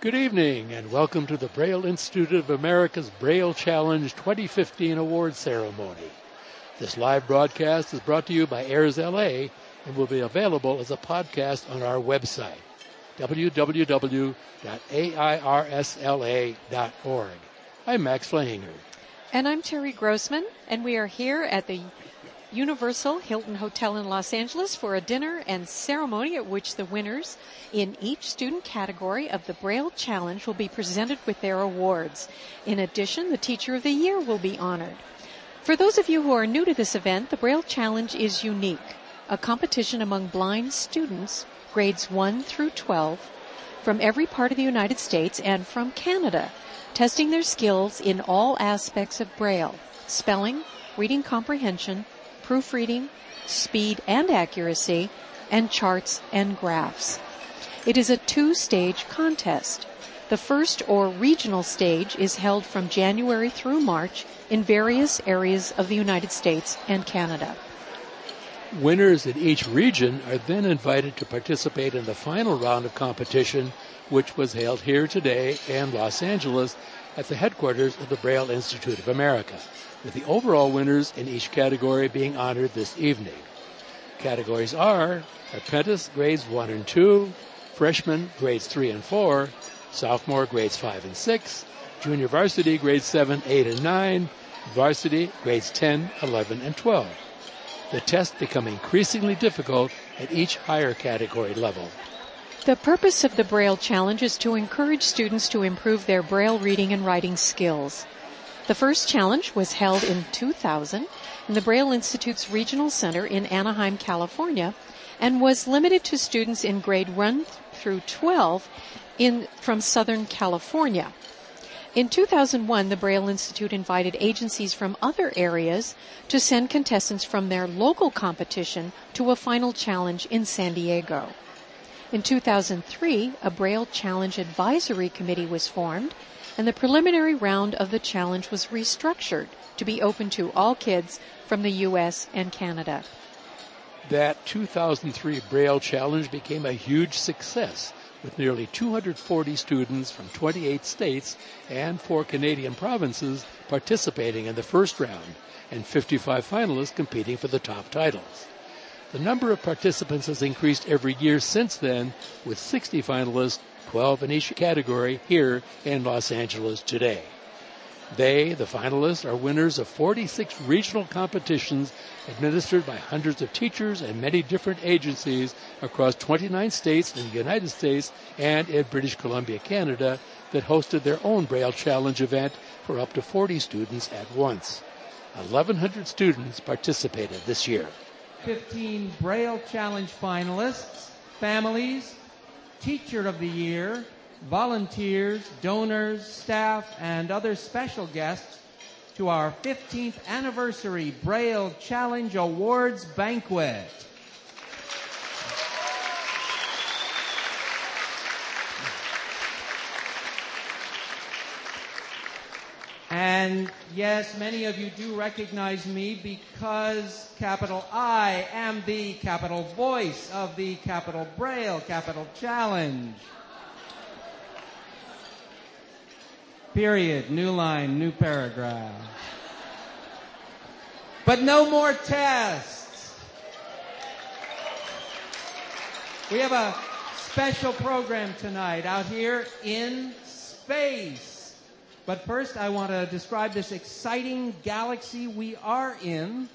Good evening and welcome to the Braille Institute of America's Braille Challenge 2015 award ceremony. This live broadcast is brought to you by Airs LA and will be available as a podcast on our website, www.airsla.org. I'm Max Flahinger. And I'm Terry Grossman, and we are here at the Universal Hilton Hotel in Los Angeles for a dinner and ceremony at which the winners in each student category of the Braille Challenge will be presented with their awards. In addition, the Teacher of the Year will be honored. For those of you who are new to this event, the Braille Challenge is unique, a competition among blind students, grades 1 through 12, from every part of the United States and from Canada, testing their skills in all aspects of Braille, spelling, reading comprehension, proofreading, speed and accuracy, and charts and graphs. It is a two-stage contest. The first or regional stage is held from January through March in various areas of the United States and Canada. Winners in each region are then invited to participate in the final round of competition, which was held here today in Los Angeles at the headquarters of the Braille Institute of America with the overall winners in each category being honored this evening. Categories are apprentice grades 1 and 2, freshman grades 3 and 4, sophomore grades 5 and 6, junior varsity grades 7, 8, and 9, varsity grades 10, 11, and 12. The tests become increasingly difficult at each higher category level. The purpose of the Braille Challenge is to encourage students to improve their Braille reading and writing skills. The first challenge was held in 2000 in the Braille Institute's Regional Center in Anaheim, California, and was limited to students in grade 1 through 12 in, from Southern California. In 2001, the Braille Institute invited agencies from other areas to send contestants from their local competition to a final challenge in San Diego. In 2003, a Braille Challenge Advisory Committee was formed and the preliminary round of the challenge was restructured to be open to all kids from the U.S. and Canada. That 2003 Braille Challenge became a huge success with nearly 240 students from 28 states and four Canadian provinces participating in the first round and 55 finalists competing for the top titles. The number of participants has increased every year since then, with 60 finalists 12 in each category here in Los Angeles today. They, the finalists, are winners of 46 regional competitions administered by hundreds of teachers and many different agencies across 29 states in the United States and in British Columbia, Canada, that hosted their own Braille Challenge event for up to 40 students at once. 1,100 students participated this year. 15 Braille Challenge finalists, families, Teacher of the Year, volunteers, donors, staff, and other special guests to our 15th anniversary Braille Challenge Awards banquet. And yes, many of you do recognize me because capital I am the capital voice of the capital Braille capital challenge. Period. New line, new paragraph. But no more tests. We have a special program tonight out here in space. But first, I want to describe this exciting galaxy we are in.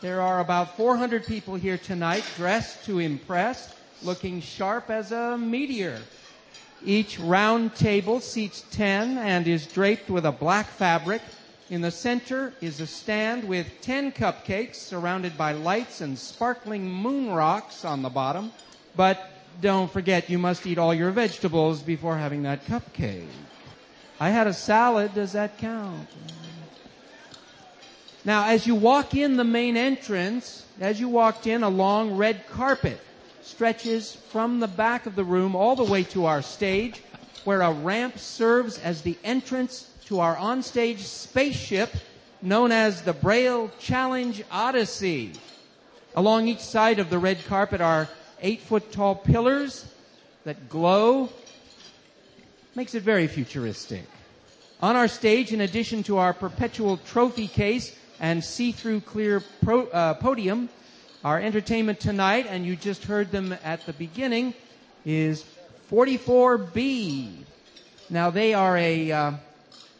There are about 400 people here tonight dressed to impress, looking sharp as a meteor. Each round table seats 10 and is draped with a black fabric. In the center is a stand with 10 cupcakes surrounded by lights and sparkling moon rocks on the bottom. But don't forget, you must eat all your vegetables before having that cupcake. I had a salad. Does that count? Now, as you walk in the main entrance, as you walked in, a long red carpet stretches from the back of the room all the way to our stage, where a ramp serves as the entrance to our onstage spaceship known as the Braille Challenge Odyssey. Along each side of the red carpet are eight foot tall pillars that glow makes it very futuristic. On our stage, in addition to our perpetual trophy case and see-through clear pro, uh, podium, our entertainment tonight, and you just heard them at the beginning, is 44B. Now they are a uh,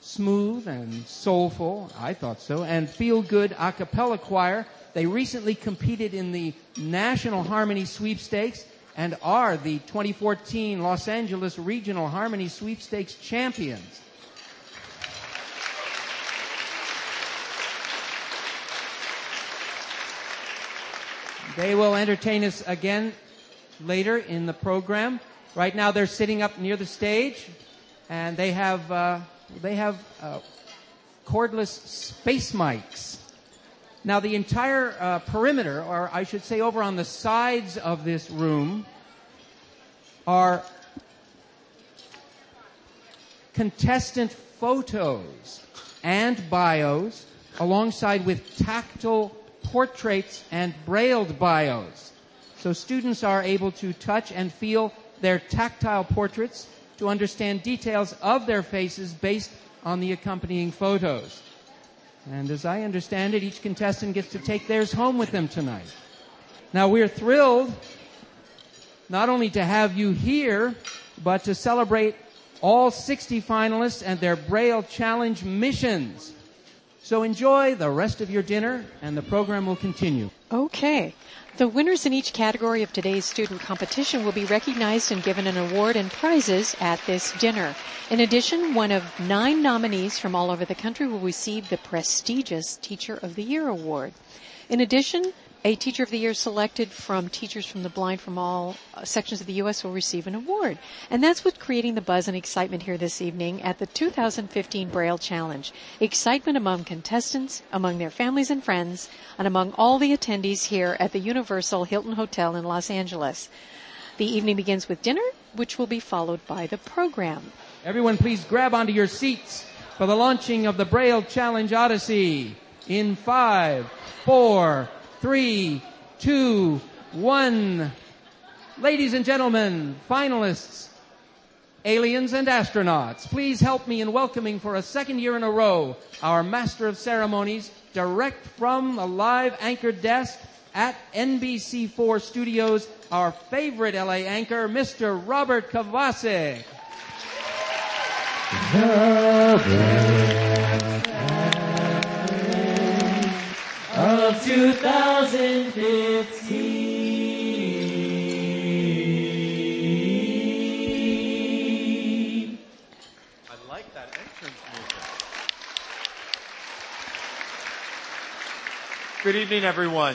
smooth and soulful, I thought so, and feel-good a cappella choir. They recently competed in the National Harmony Sweepstakes and are the 2014 Los Angeles Regional Harmony Sweepstakes champions. They will entertain us again later in the program. Right now they're sitting up near the stage and they have, uh, they have uh, cordless space mics. Now the entire uh, perimeter, or I should say over on the sides of this room, are contestant photos and bios alongside with tactile portraits and brailled bios. So students are able to touch and feel their tactile portraits to understand details of their faces based on the accompanying photos. And as I understand it, each contestant gets to take theirs home with them tonight. Now we're thrilled not only to have you here, but to celebrate all 60 finalists and their Braille Challenge missions. So enjoy the rest of your dinner and the program will continue. Okay. The winners in each category of today's student competition will be recognized and given an award and prizes at this dinner. In addition, one of nine nominees from all over the country will receive the prestigious Teacher of the Year award. In addition, a Teacher of the Year selected from teachers from the blind from all uh, sections of the U.S. will receive an award. And that's what's creating the buzz and excitement here this evening at the 2015 Braille Challenge. Excitement among contestants, among their families and friends, and among all the attendees here at the Universal Hilton Hotel in Los Angeles. The evening begins with dinner, which will be followed by the program. Everyone please grab onto your seats for the launching of the Braille Challenge Odyssey in five, four, three, two, one. Ladies and gentlemen, finalists, aliens and astronauts, please help me in welcoming for a second year in a row our Master of Ceremonies direct from the live anchor desk at NBC4 Studios, our favorite LA anchor, Mr. Robert Kovacik. 2015. I like that entrance music. Good evening, everyone.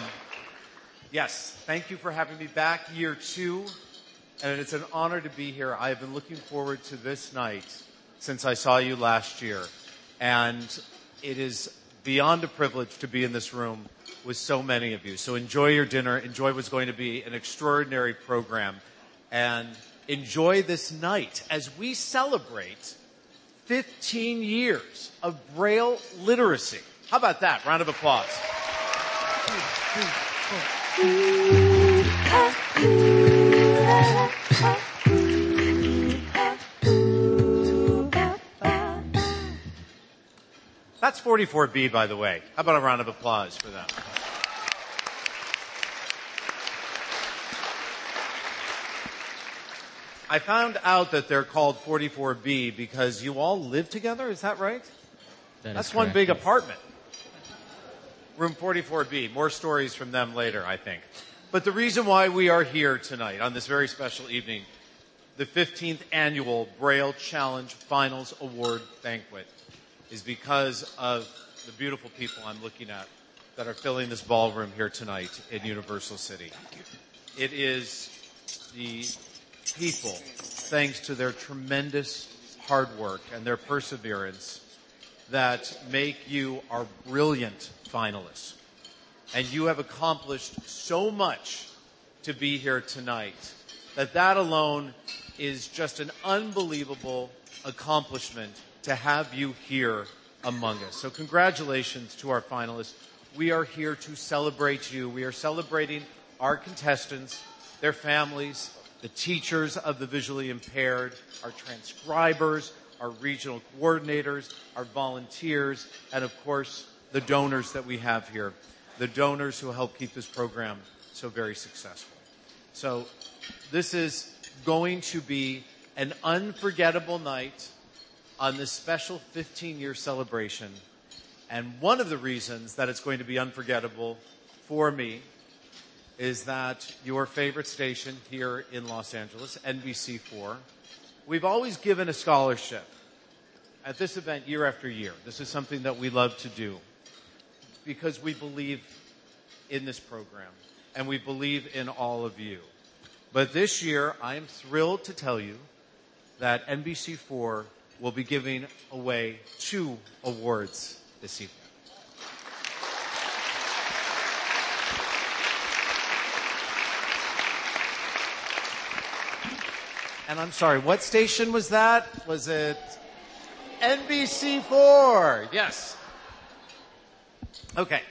Yes, thank you for having me back year two. And it's an honor to be here. I have been looking forward to this night since I saw you last year. And it is beyond a privilege to be in this room with so many of you. So enjoy your dinner, enjoy what's going to be an extraordinary program, and enjoy this night as we celebrate 15 years of Braille literacy. How about that? Round of applause. That's 44B, by the way. How about a round of applause for them? I found out that they're called 44B because you all live together. Is that right? That That's one big apartment. Room 44B. More stories from them later, I think. But the reason why we are here tonight on this very special evening, the 15th annual Braille Challenge Finals Award Banquet, is because of the beautiful people I'm looking at that are filling this ballroom here tonight in Universal City. It is the people, thanks to their tremendous hard work and their perseverance, that make you our brilliant finalists. And you have accomplished so much to be here tonight that that alone is just an unbelievable accomplishment to have you here among us. So congratulations to our finalists. We are here to celebrate you. We are celebrating our contestants, their families, the teachers of the visually impaired, our transcribers, our regional coordinators, our volunteers, and of course, the donors that we have here, the donors who help keep this program so very successful. So this is going to be an unforgettable night on this special 15 year celebration. And one of the reasons that it's going to be unforgettable for me is that your favorite station here in Los Angeles, NBC4, we've always given a scholarship at this event year after year. This is something that we love to do because we believe in this program and we believe in all of you. But this year, I am thrilled to tell you that NBC4 will be giving away two awards this evening. And I'm sorry, what station was that? Was it NBC4? Yes. Okay.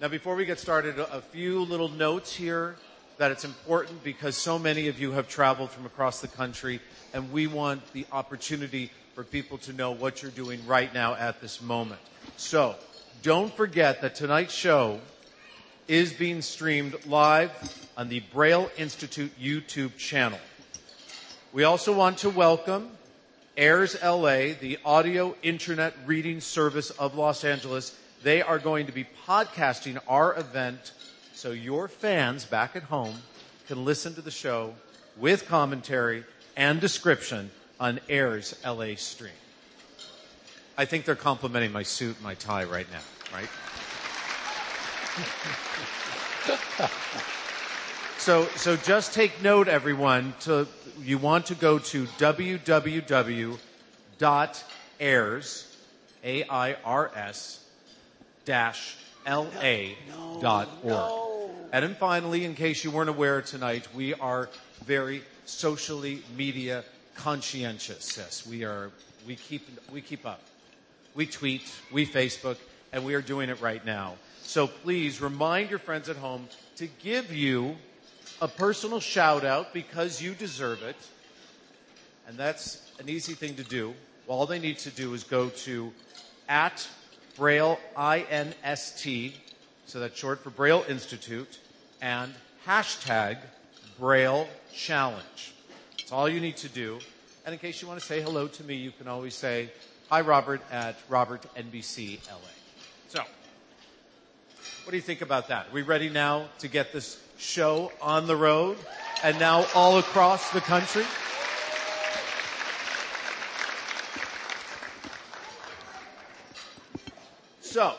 Now, before we get started, a few little notes here that it's important because so many of you have traveled from across the country, and we want the opportunity for people to know what you're doing right now at this moment. So, don't forget that tonight's show is being streamed live on the Braille Institute YouTube channel. We also want to welcome Airs LA, the audio internet reading service of Los Angeles. They are going to be podcasting our event so your fans back at home can listen to the show with commentary and description on Airs LA stream. I think they're complimenting my suit and my tie right now, right? so, so just take note, everyone. To you want to go to www.airs, A-I-R-S, dash L-A dot org. And then finally, in case you weren't aware tonight, we are very socially media conscientious. Yes, we are, we keep, we keep up. We tweet, we Facebook, and we are doing it right now. So please remind your friends at home to give you a personal shout out because you deserve it. And that's an easy thing to do. All they need to do is go to at Braille INST, so that's short for Braille Institute, and hashtag Braille Challenge. That's all you need to do. And in case you want to say hello to me, you can always say, Hi, Robert, at Robert NBC LA. So, what do you think about that? Are we ready now to get this show on the road and now all across the country? So,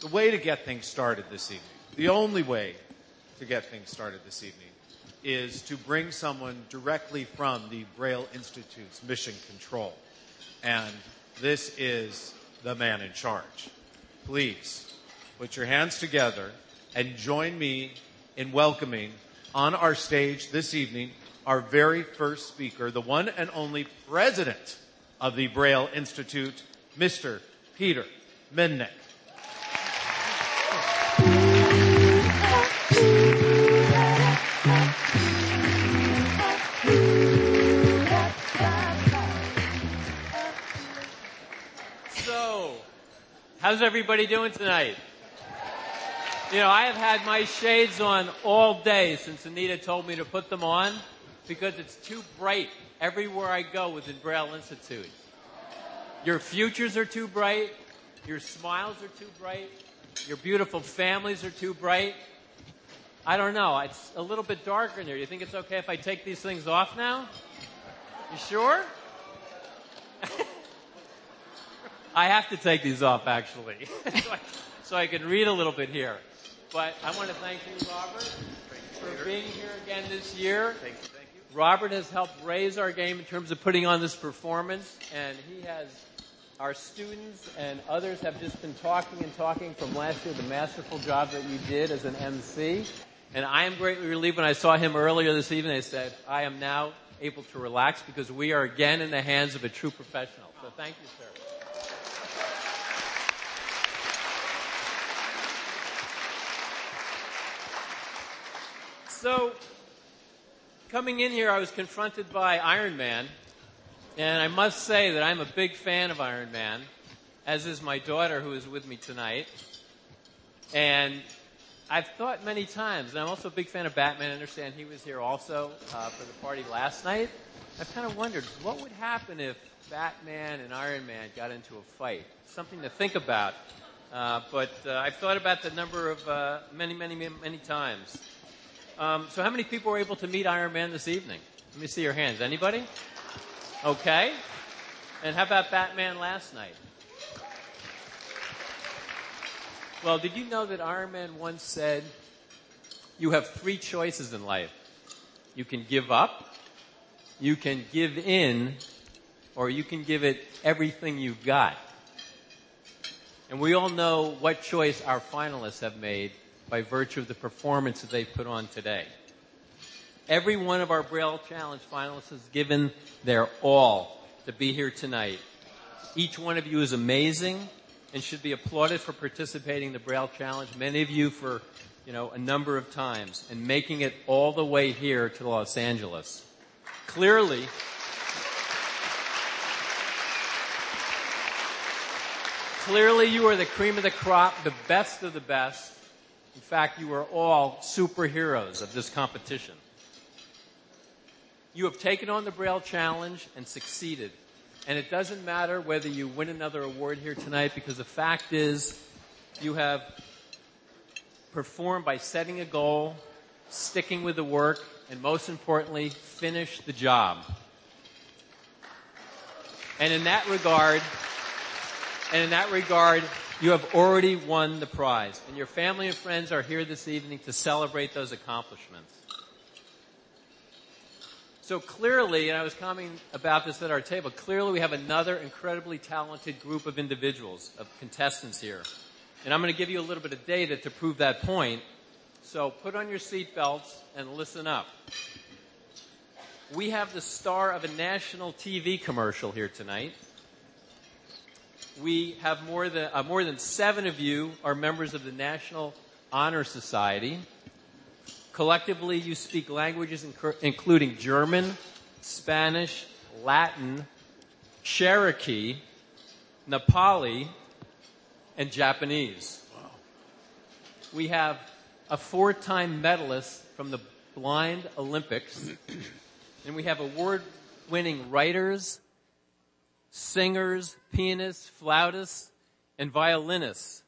the way to get things started this evening, the only way to get things started this evening, is to bring someone directly from the Braille Institute's mission control. And this is the man in charge. Please put your hands together and join me in welcoming on our stage this evening our very first speaker, the one and only president of the Braille Institute, Mr. Peter Mindnich. How's everybody doing tonight? You know, I have had my shades on all day since Anita told me to put them on because it's too bright everywhere I go within Braille Institute. Your futures are too bright. Your smiles are too bright. Your beautiful families are too bright. I don't know. It's a little bit darker in here. Do You think it's okay if I take these things off now? You sure? I have to take these off actually, so, I, so I can read a little bit here. But I want to thank you, Robert, for being here again this year. Thank you, thank you. Robert has helped raise our game in terms of putting on this performance, and he has our students and others have just been talking and talking from last year the masterful job that you did as an MC. And I am greatly relieved when I saw him earlier this evening. I said, I am now able to relax because we are again in the hands of a true professional. So thank you, sir. So, coming in here, I was confronted by Iron Man, and I must say that I'm a big fan of Iron Man, as is my daughter who is with me tonight. And I've thought many times, and I'm also a big fan of Batman. I understand he was here also uh, for the party last night. I've kind of wondered what would happen if Batman and Iron Man got into a fight. Something to think about. Uh, but uh, I've thought about the number of uh, many, many, many, many times. Um, so, how many people were able to meet Iron Man this evening? Let me see your hands. Anybody? Okay. And how about Batman last night? Well, did you know that Iron Man once said, You have three choices in life. You can give up, you can give in, or you can give it everything you've got. And we all know what choice our finalists have made by virtue of the performance that they put on today. Every one of our Braille Challenge finalists has given their all to be here tonight. Each one of you is amazing and should be applauded for participating in the Braille Challenge. Many of you for, you know, a number of times and making it all the way here to Los Angeles. Clearly, clearly you are the cream of the crop, the best of the best. In fact, you are all superheroes of this competition. You have taken on the Braille Challenge and succeeded. And it doesn't matter whether you win another award here tonight because the fact is you have performed by setting a goal, sticking with the work, and most importantly, finish the job. And in that regard, and in that regard, you have already won the prize. And your family and friends are here this evening to celebrate those accomplishments. So clearly, and I was commenting about this at our table, clearly we have another incredibly talented group of individuals, of contestants here. And I'm going to give you a little bit of data to prove that point. So put on your seatbelts and listen up. We have the star of a national TV commercial here tonight. We have more than, uh, more than seven of you are members of the National Honor Society. Collectively, you speak languages including German, Spanish, Latin, Cherokee, Nepali, and Japanese. Wow. We have a four time medalist from the Blind Olympics, and we have award winning writers, singers, pianists, flautists, and violinists.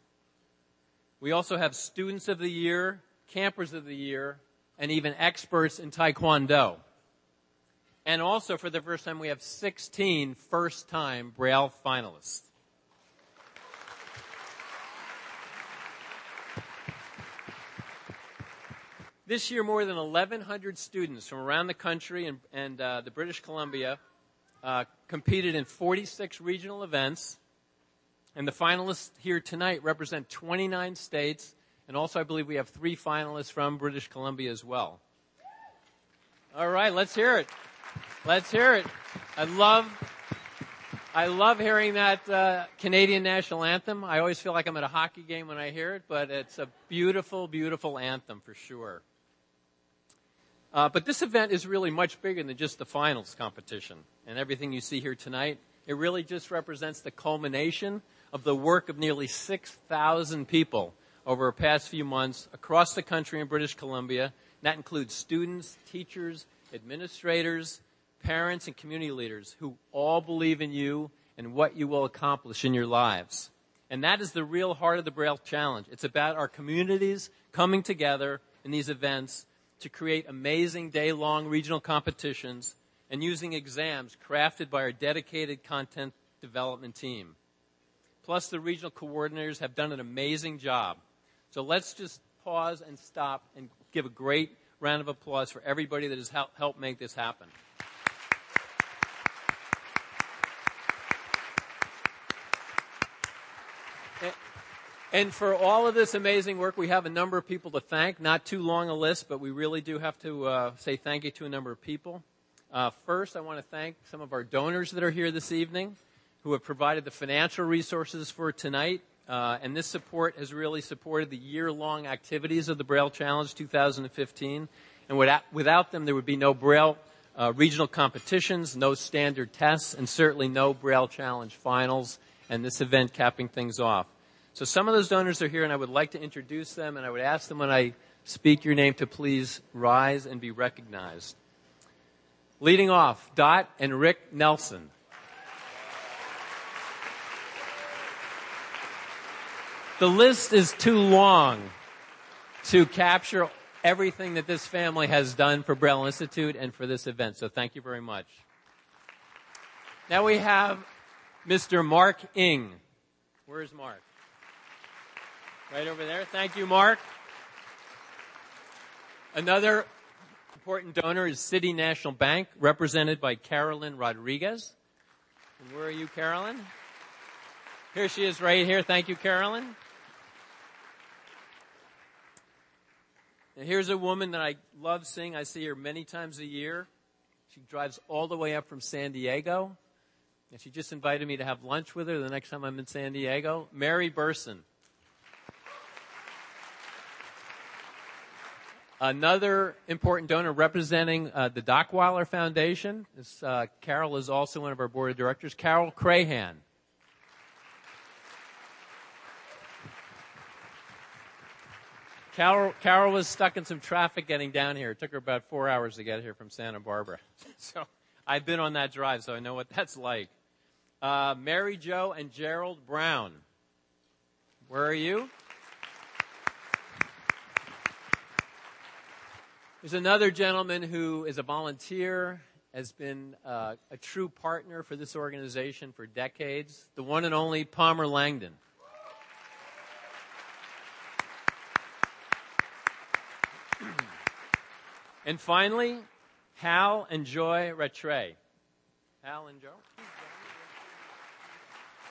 We also have students of the year, campers of the year, and even experts in Taekwondo. And also, for the first time, we have 16 first time Braille finalists. This year, more than 1,100 students from around the country and, and uh, the British Columbia uh, competed in 46 regional events. And the finalists here tonight represent 29 states and also, I believe we have three finalists from British Columbia as well. All right, let's hear it. Let's hear it. I love, I love hearing that uh, Canadian national anthem. I always feel like I'm at a hockey game when I hear it, but it's a beautiful, beautiful anthem for sure. Uh, but this event is really much bigger than just the finals competition and everything you see here tonight. It really just represents the culmination of the work of nearly 6,000 people over the past few months across the country in British Columbia. that includes students, teachers, administrators, parents, and community leaders who all believe in you and what you will accomplish in your lives. And that is the real heart of the Braille Challenge. It's about our communities coming together in these events to create amazing day long regional competitions and using exams crafted by our dedicated content development team. Plus, the regional coordinators have done an amazing job so let's just pause and stop and give a great round of applause for everybody that has helped make this happen. And for all of this amazing work, we have a number of people to thank. Not too long a list, but we really do have to uh, say thank you to a number of people. Uh, first, I want to thank some of our donors that are here this evening who have provided the financial resources for tonight uh, and this support has really supported the year long activities of the Braille Challenge 2015. And without, without them, there would be no Braille uh, regional competitions, no standard tests, and certainly no Braille Challenge finals, and this event capping things off. So some of those donors are here, and I would like to introduce them, and I would ask them when I speak your name to please rise and be recognized. Leading off, Dot and Rick Nelson. The list is too long to capture everything that this family has done for Braille Institute and for this event. So thank you very much. Now we have Mr. Mark Ing. Where's Mark? Right over there. Thank you, Mark. Another important donor is City National Bank, represented by Carolyn Rodriguez. And where are you, Carolyn? Here she is right here. Thank you, Carolyn. And here's a woman that I love seeing. I see her many times a year. She drives all the way up from San Diego. And she just invited me to have lunch with her the next time I'm in San Diego. Mary Burson. Another important donor representing uh, the Dockweiler Foundation. This, uh, Carol is also one of our board of directors. Carol Crahan. Carol, Carol was stuck in some traffic getting down here. It took her about four hours to get here from Santa Barbara. So I've been on that drive, so I know what that's like. Uh, Mary Jo and Gerald Brown. Where are you? There's another gentleman who is a volunteer, has been uh, a true partner for this organization for decades, the one and only Palmer Langdon. And finally, Hal and Joy Rattray. Hal and Joe.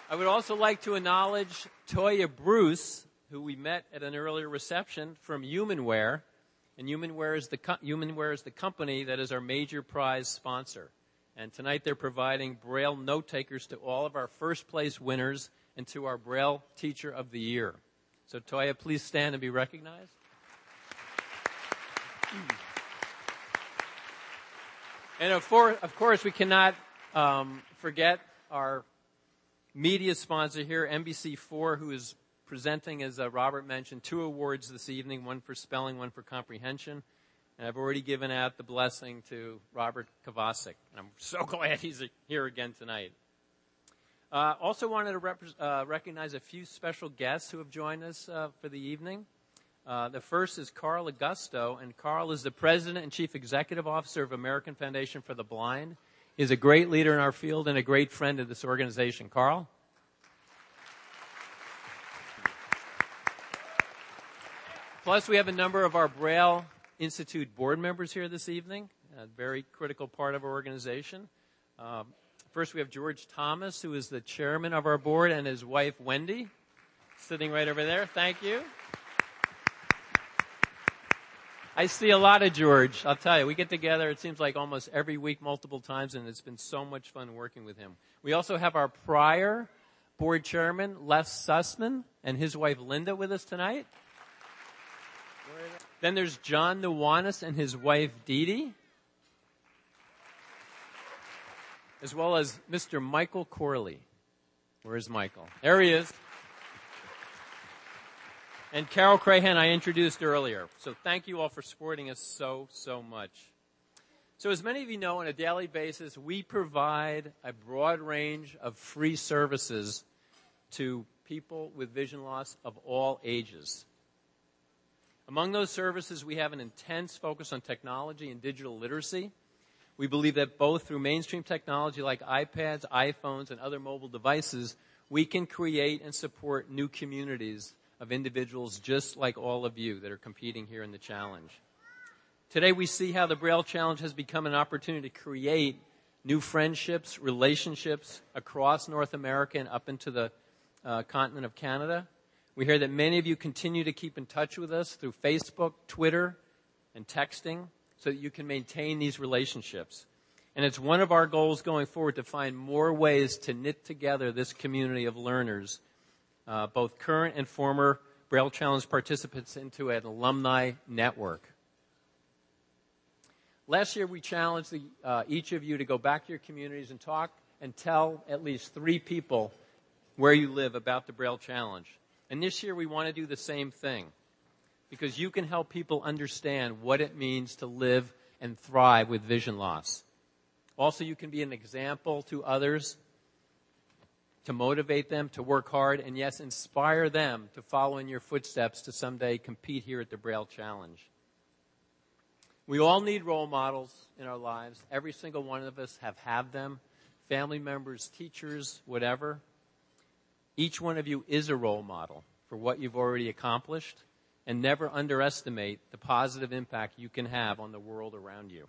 I would also like to acknowledge Toya Bruce, who we met at an earlier reception from Humanware. And Humanware is the, Humanware is the company that is our major prize sponsor. And tonight they're providing Braille note takers to all of our first place winners and to our Braille Teacher of the Year. So Toya, please stand and be recognized. And of, of course, we cannot um, forget our media sponsor here, NBC4, who is presenting, as uh, Robert mentioned, two awards this evening, one for spelling, one for comprehension. And I've already given out the blessing to Robert Kovacik. I'm so glad he's here again tonight. Uh, also wanted to rep- uh, recognize a few special guests who have joined us uh, for the evening. Uh, the first is Carl Augusto, and Carl is the president and chief executive officer of American Foundation for the Blind. He's a great leader in our field and a great friend of this organization. Carl? Plus, we have a number of our Braille Institute board members here this evening, a very critical part of our organization. Um, first, we have George Thomas, who is the chairman of our board, and his wife, Wendy, sitting right over there. Thank you. I see a lot of George. I'll tell you, we get together, it seems like almost every week, multiple times, and it's been so much fun working with him. We also have our prior board chairman, Les Sussman, and his wife Linda with us tonight. Then there's John Nuwanis and his wife Dee. As well as Mr. Michael Corley. Where is Michael? There he is and Carol Crahan I introduced earlier. So thank you all for supporting us so, so much. So as many of you know, on a daily basis, we provide a broad range of free services to people with vision loss of all ages. Among those services, we have an intense focus on technology and digital literacy. We believe that both through mainstream technology like iPads, iPhones, and other mobile devices, we can create and support new communities of individuals just like all of you that are competing here in the challenge. Today we see how the Braille Challenge has become an opportunity to create new friendships, relationships across North America and up into the uh, continent of Canada. We hear that many of you continue to keep in touch with us through Facebook, Twitter, and texting so that you can maintain these relationships. And it's one of our goals going forward to find more ways to knit together this community of learners uh, both current and former Braille Challenge participants into an alumni network. Last year, we challenged the, uh, each of you to go back to your communities and talk and tell at least three people where you live about the Braille Challenge. And this year, we want to do the same thing because you can help people understand what it means to live and thrive with vision loss. Also, you can be an example to others to motivate them to work hard and yes, inspire them to follow in your footsteps to someday compete here at the Braille Challenge. We all need role models in our lives. Every single one of us have had them. Family members, teachers, whatever. Each one of you is a role model for what you've already accomplished and never underestimate the positive impact you can have on the world around you.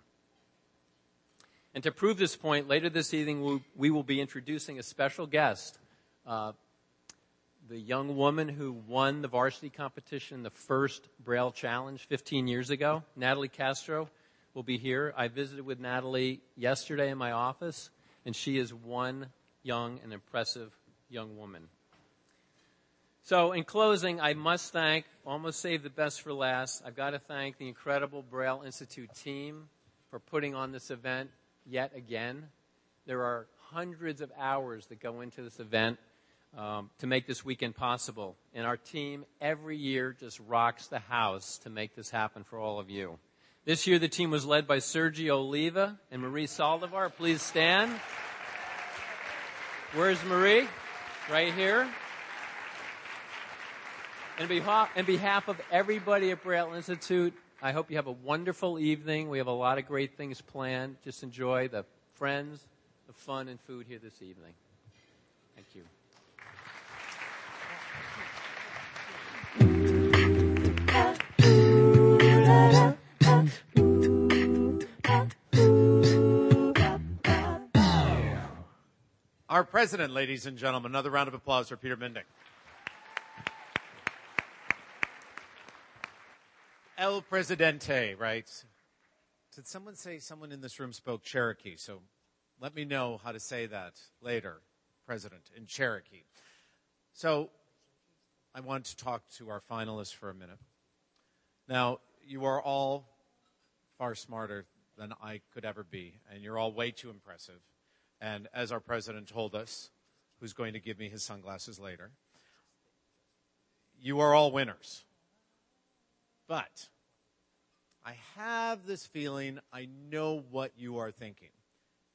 And to prove this point, later this evening we will be introducing a special guest, uh, the young woman who won the varsity competition, the first Braille Challenge 15 years ago. Natalie Castro will be here. I visited with Natalie yesterday in my office, and she is one young and impressive young woman. So, in closing, I must thank, almost save the best for last, I've got to thank the incredible Braille Institute team for putting on this event yet again. There are hundreds of hours that go into this event um, to make this weekend possible. And our team every year just rocks the house to make this happen for all of you. This year the team was led by Sergio Oliva and Marie Saldivar. Please stand. Where's Marie? Right here. And behalf, on behalf of everybody at Braille Institute, I hope you have a wonderful evening. We have a lot of great things planned. Just enjoy the friends, the fun, and food here this evening. Thank you. Our president, ladies and gentlemen. Another round of applause for Peter Mindnich. El Presidente writes, did someone say someone in this room spoke Cherokee? So let me know how to say that later, President, in Cherokee. So I want to talk to our finalists for a minute. Now, you are all far smarter than I could ever be, and you're all way too impressive. And as our president told us, who's going to give me his sunglasses later, you are all winners. But I have this feeling I know what you are thinking.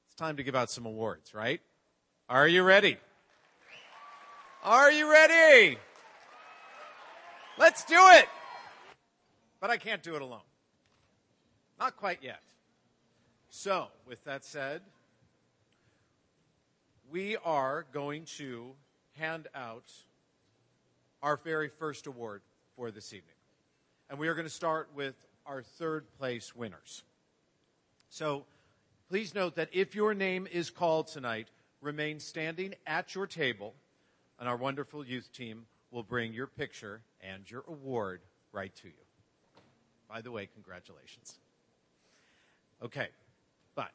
It's time to give out some awards, right? Are you ready? Are you ready? Let's do it! But I can't do it alone. Not quite yet. So, with that said, we are going to hand out our very first award for this evening. And we are going to start with our third place winners. So please note that if your name is called tonight, remain standing at your table, and our wonderful youth team will bring your picture and your award right to you. By the way, congratulations. Okay, but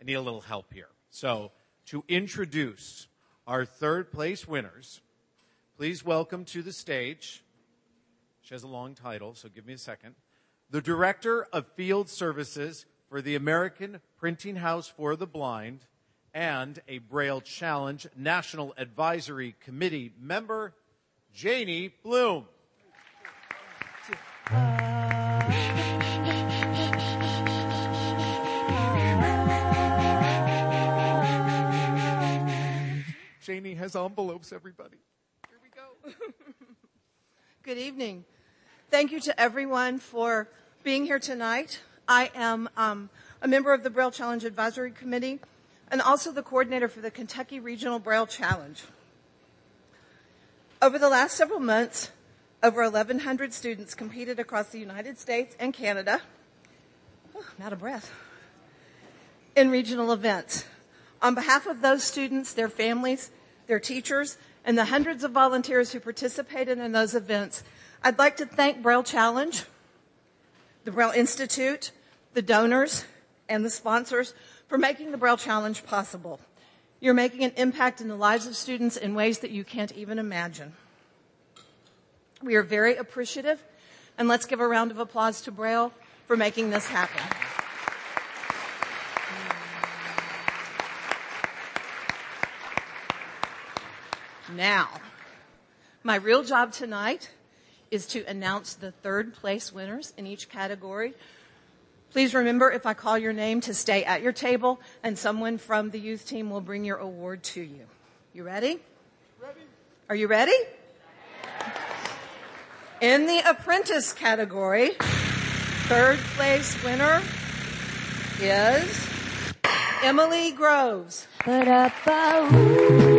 I need a little help here. So to introduce our third place winners, please welcome to the stage she has a long title, so give me a second. The Director of Field Services for the American Printing House for the Blind and a Braille Challenge National Advisory Committee member, Janie Blome. Janie has envelopes, everybody. Here we go. Good evening. Thank you to everyone for being here tonight. I am um, a member of the Braille Challenge Advisory Committee and also the coordinator for the Kentucky Regional Braille Challenge. Over the last several months, over 1,100 students competed across the United States and Canada. Oh, I'm out of breath. In regional events. On behalf of those students, their families, their teachers, and the hundreds of volunteers who participated in those events, I'd like to thank Braille Challenge, the Braille Institute, the donors, and the sponsors for making the Braille Challenge possible. You're making an impact in the lives of students in ways that you can't even imagine. We are very appreciative, and let's give a round of applause to Braille for making this happen. Now, my real job tonight is to announce the third place winners in each category. Please remember if I call your name to stay at your table and someone from the youth team will bring your award to you. You ready? Ready. Are you ready? In the apprentice category, third place winner is Emily Groves. Emily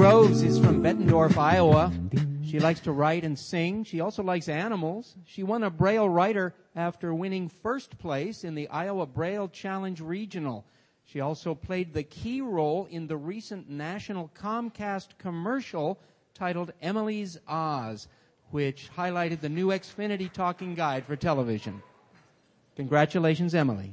Groves is from Bettendorf, Iowa. She likes to write and sing. She also likes animals. She won a Braille writer after winning first place in the Iowa Braille Challenge Regional. She also played the key role in the recent national Comcast commercial titled Emily's Oz, which highlighted the new Xfinity talking guide for television. Congratulations, Emily.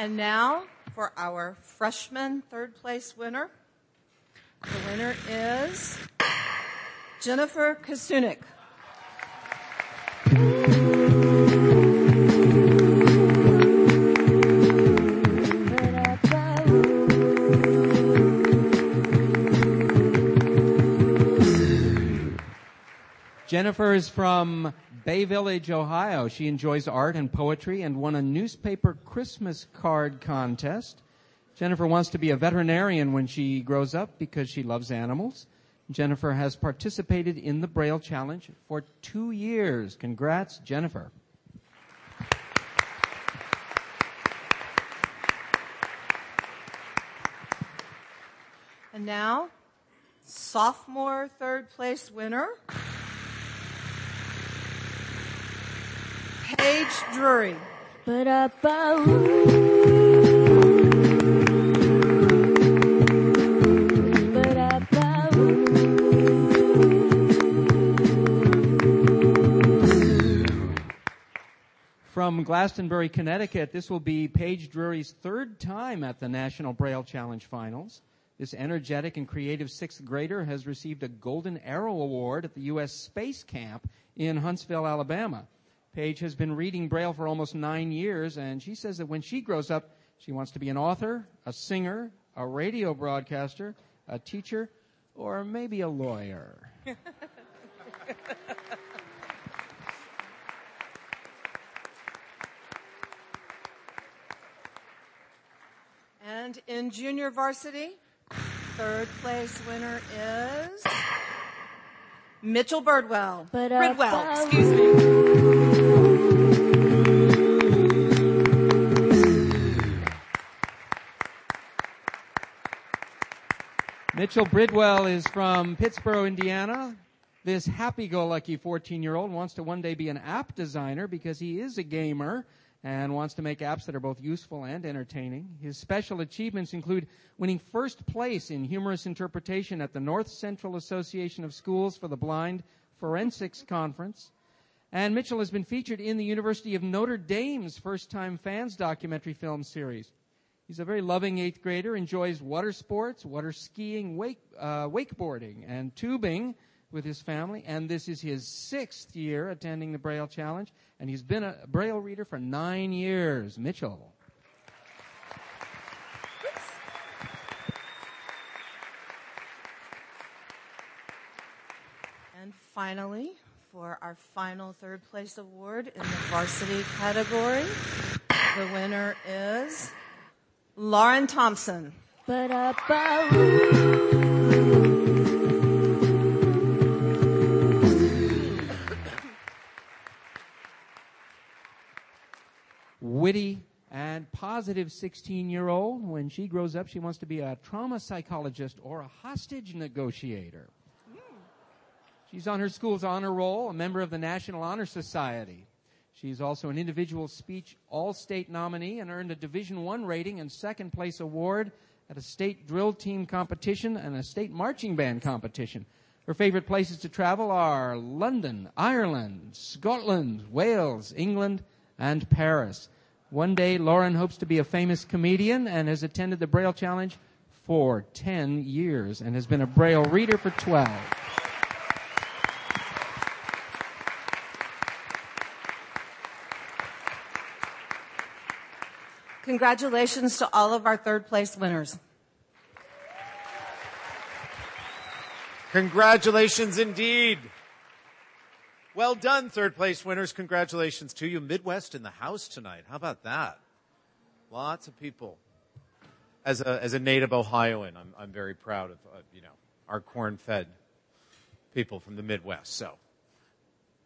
And now for our freshman third place winner. The winner is Jennifer Kasunik. Jennifer is from Bay Village, Ohio. She enjoys art and poetry and won a newspaper Christmas card contest. Jennifer wants to be a veterinarian when she grows up because she loves animals. Jennifer has participated in the Braille Challenge for two years. Congrats, Jennifer. And now, sophomore third place winner, Paige Drury. From Glastonbury, Connecticut, this will be Paige Drury's third time at the National Braille Challenge Finals. This energetic and creative sixth grader has received a Golden Arrow Award at the U.S. Space Camp in Huntsville, Alabama. Paige has been reading Braille for almost nine years, and she says that when she grows up, she wants to be an author, a singer, a radio broadcaster, a teacher, or maybe a lawyer. And in junior varsity, third place winner is Mitchell Birdwell. Uh, Bridwell, uh, excuse me. Mitchell Bridwell is from Pittsburgh, Indiana. This happy-go-lucky 14-year-old wants to one day be an app designer because he is a gamer and wants to make apps that are both useful and entertaining. His special achievements include winning first place in humorous interpretation at the North Central Association of Schools for the Blind Forensics Conference. And Mitchell has been featured in the University of Notre Dame's First Time Fans documentary film series. He's a very loving eighth grader, enjoys water sports, water skiing, wake, uh, wakeboarding, and tubing with his family. And this is his sixth year attending the Braille Challenge, and he's been a Braille reader for nine years. Mitchell. And finally, for our final third place award in the varsity category, the winner is Lauren Thompson. Witty and positive 16 year old. When she grows up, she wants to be a trauma psychologist or a hostage negotiator. She's on her school's honor roll, a member of the National Honor Society. She's also an individual speech all-state nominee and earned a Division One rating and second place award at a state drill team competition and a state marching band competition. Her favorite places to travel are London, Ireland, Scotland, Wales, England, and Paris. One day, Lauren hopes to be a famous comedian and has attended the Braille Challenge for 10 years and has been a Braille reader for 12. Congratulations to all of our third place winners. Congratulations indeed. Well done, third place winners. Congratulations to you. Midwest in the house tonight. How about that? Lots of people. As a, as a native Ohioan, I'm, I'm very proud of, uh, you know, our corn-fed people from the Midwest. So,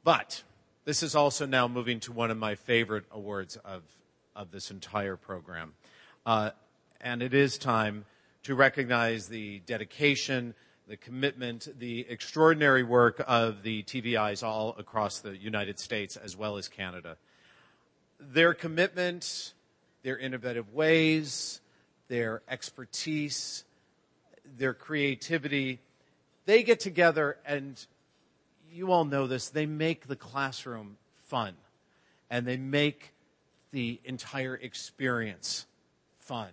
but this is also now moving to one of my favorite awards of, of this entire program. Uh, and it is time to recognize the dedication, the commitment, the extraordinary work of the TVIs all across the United States as well as Canada. Their commitment, their innovative ways, their expertise, their creativity, they get together and you all know this, they make the classroom fun and they make the entire experience fun.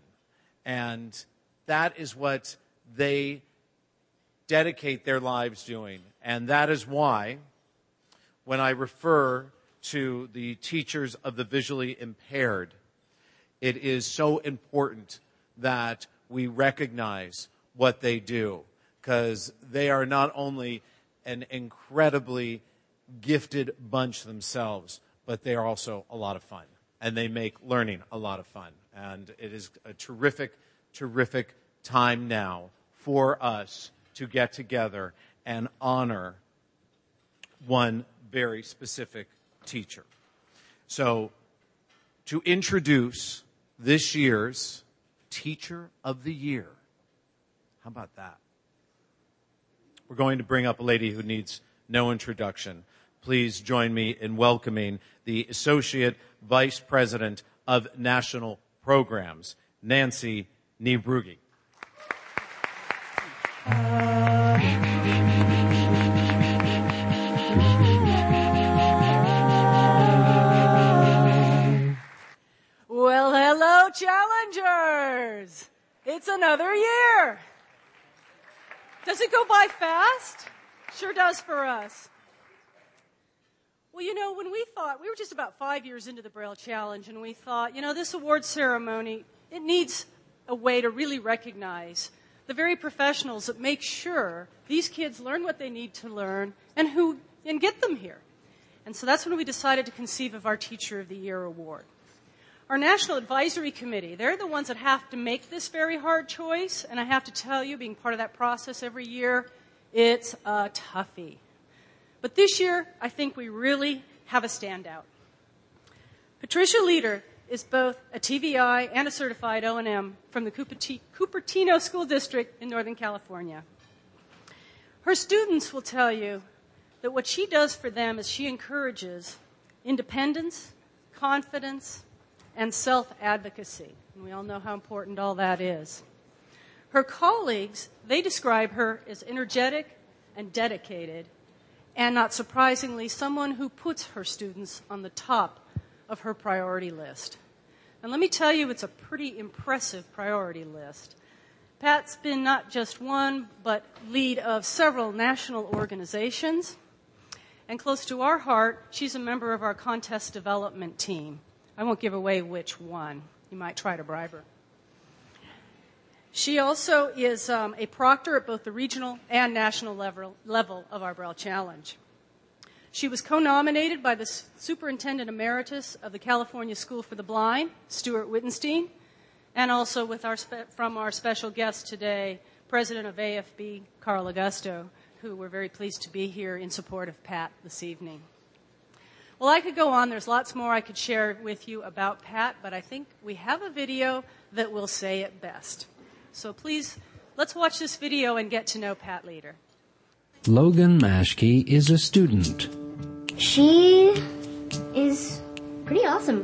And that is what they dedicate their lives doing. And that is why, when I refer to the teachers of the visually impaired, it is so important that we recognize what they do because they are not only an incredibly gifted bunch themselves, but they are also a lot of fun and they make learning a lot of fun. And it is a terrific, terrific time now for us to get together and honor one very specific teacher. So, to introduce this year's Teacher of the Year, how about that? We're going to bring up a lady who needs no introduction. Please join me in welcoming the Associate Vice President of National Programs, Nancy Niebrugge. Well, hello, challengers! It's another year! Does it go by fast? Sure does for us. Well, you know, when we thought, we were just about five years into the Braille Challenge, and we thought, you know, this award ceremony, it needs a way to really recognize the very professionals that make sure these kids learn what they need to learn and who and get them here. And so that's when we decided to conceive of our Teacher of the Year award. Our National Advisory Committee, they're the ones that have to make this very hard choice, and I have to tell you, being part of that process every year, it's a toughie. But this year, I think we really have a standout. Patricia Leader is both a TVI and a certified O&M from the Cupertino School District in Northern California. Her students will tell you that what she does for them is she encourages independence, confidence, and self-advocacy. And we all know how important all that is. Her colleagues, they describe her as energetic and dedicated, and not surprisingly, someone who puts her students on the top of her priority list. And let me tell you, it's a pretty impressive priority list. Pat's been not just one, but lead of several national organizations. And close to our heart, she's a member of our contest development team. I won't give away which one. You might try to bribe her. She also is um, a proctor at both the regional and national level, level of our Braille Challenge. She was co-nominated by the Superintendent Emeritus of the California School for the Blind, Stuart Wittenstein, and also with our spe- from our special guest today, President of AFB, Carl Augusto, who we're very pleased to be here in support of Pat this evening. Well, I could go on. There's lots more I could share with you about Pat, but I think we have a video that will say it best. So please, let's watch this video and get to know Pat Leader. Logan Mashke is a student. She is pretty awesome.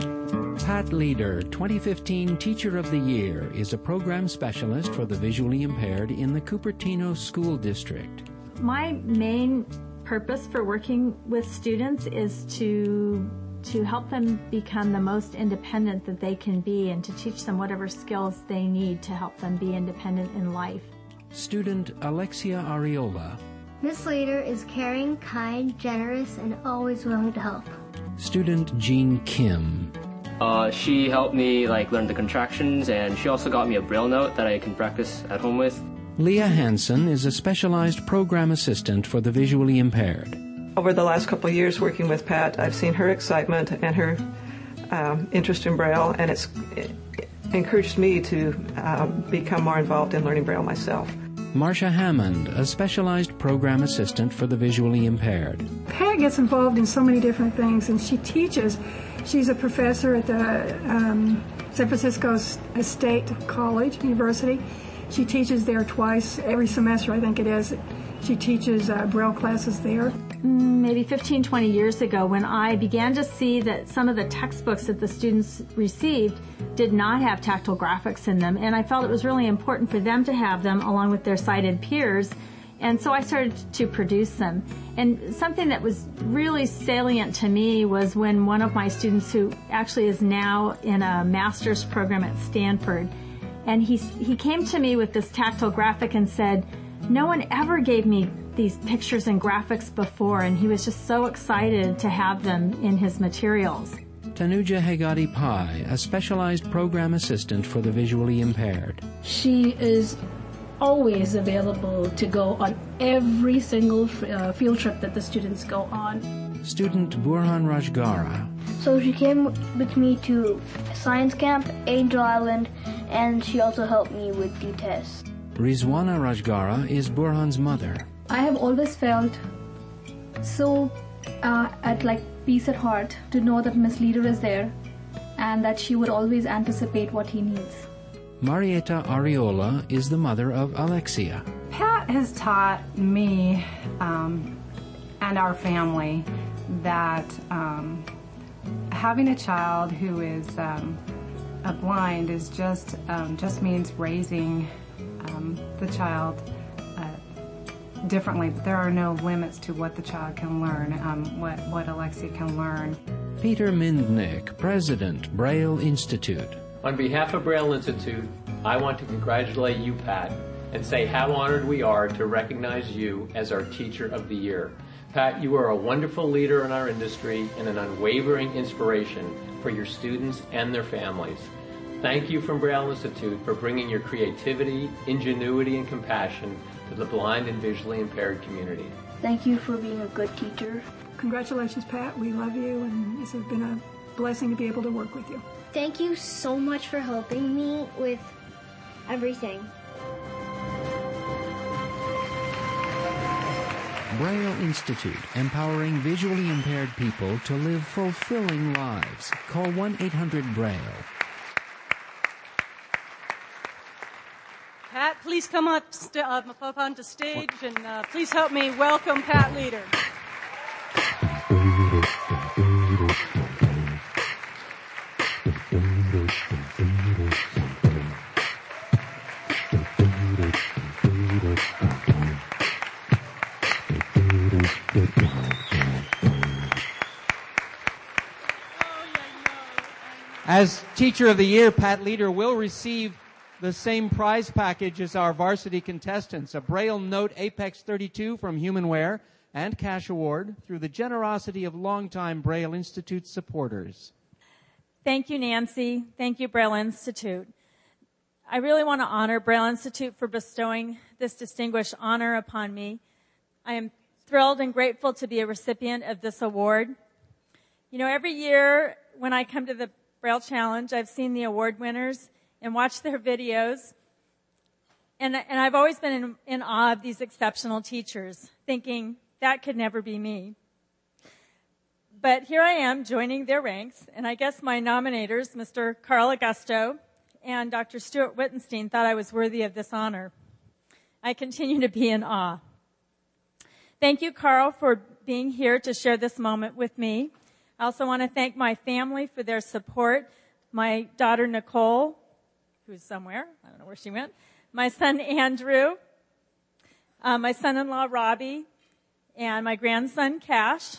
Pat Leader, 2015 Teacher of the Year, is a program specialist for the visually impaired in the Cupertino School District. My main purpose for working with students is to to help them become the most independent that they can be and to teach them whatever skills they need to help them be independent in life. Student Alexia Ariola. Miss Leader is caring, kind, generous, and always willing to help. Student Jean Kim. Uh, she helped me like learn the contractions, and she also got me a braille note that I can practice at home with. Leah Hansen is a specialized program assistant for the visually impaired. Over the last couple of years working with Pat, I've seen her excitement and her um, interest in Braille, and it's it encouraged me to uh, become more involved in learning Braille myself. Marcia Hammond, a specialized program assistant for the visually impaired. Pat gets involved in so many different things, and she teaches. She's a professor at the um, San Francisco State College University. She teaches there twice every semester, I think it is. She teaches uh, Braille classes there. Maybe 15, 20 years ago, when I began to see that some of the textbooks that the students received did not have tactile graphics in them, and I felt it was really important for them to have them along with their sighted peers. And so I started to produce them. And something that was really salient to me was when one of my students, who actually is now in a master's program at Stanford, and he, he came to me with this tactile graphic and said, no one ever gave me these pictures and graphics before, and he was just so excited to have them in his materials. Tanuja Hegati Pai, a specialized program assistant for the visually impaired. She is always available to go on every single uh, field trip that the students go on. Student Burhan Rajgara. So she came with me to science camp, Angel Island, and she also helped me with the tests. Rizwana Rajgara is Burhan's mother. I have always felt so uh, at like peace at heart to know that Miss Leader is there and that she would always anticipate what he needs. Marietta Ariola is the mother of Alexia. Pat has taught me um, and our family that um, having a child who is um, a blind is just um, just means raising um, the child differently. But there are no limits to what the child can learn, um, what what Alexia can learn. Peter Mindnich, President, Braille Institute. On behalf of Braille Institute, I want to congratulate you, Pat, and say how honored we are to recognize you as our Teacher of the Year. Pat, you are a wonderful leader in our industry and an unwavering inspiration for your students and their families. Thank you from Braille Institute for bringing your creativity, ingenuity, and compassion to the blind and visually impaired community. Thank you for being a good teacher. Congratulations, Pat. We love you, and this has been a blessing to be able to work with you. Thank you so much for helping me with everything. Braille Institute, empowering visually impaired people to live fulfilling lives. Call 1 800 Braille. Pat, please come up, st- uh, up onto stage and uh, please help me welcome Pat Leader. As Teacher of the Year, Pat Leader will receive the same prize package as our varsity contestants, a Braille Note Apex 32 from Humanware and cash award through the generosity of longtime Braille Institute supporters. Thank you, Nancy. Thank you, Braille Institute. I really want to honor Braille Institute for bestowing this distinguished honor upon me. I am thrilled and grateful to be a recipient of this award. You know, every year when I come to the Braille Challenge, I've seen the award winners and watch their videos. And, and I've always been in, in awe of these exceptional teachers, thinking that could never be me. But here I am joining their ranks, and I guess my nominators, Mr. Carl Augusto and Dr. Stuart Wittenstein, thought I was worthy of this honor. I continue to be in awe. Thank you, Carl, for being here to share this moment with me. I also want to thank my family for their support. My daughter Nicole, who's somewhere, I don't know where she went. My son Andrew, uh, my son-in-law Robbie, and my grandson Cash.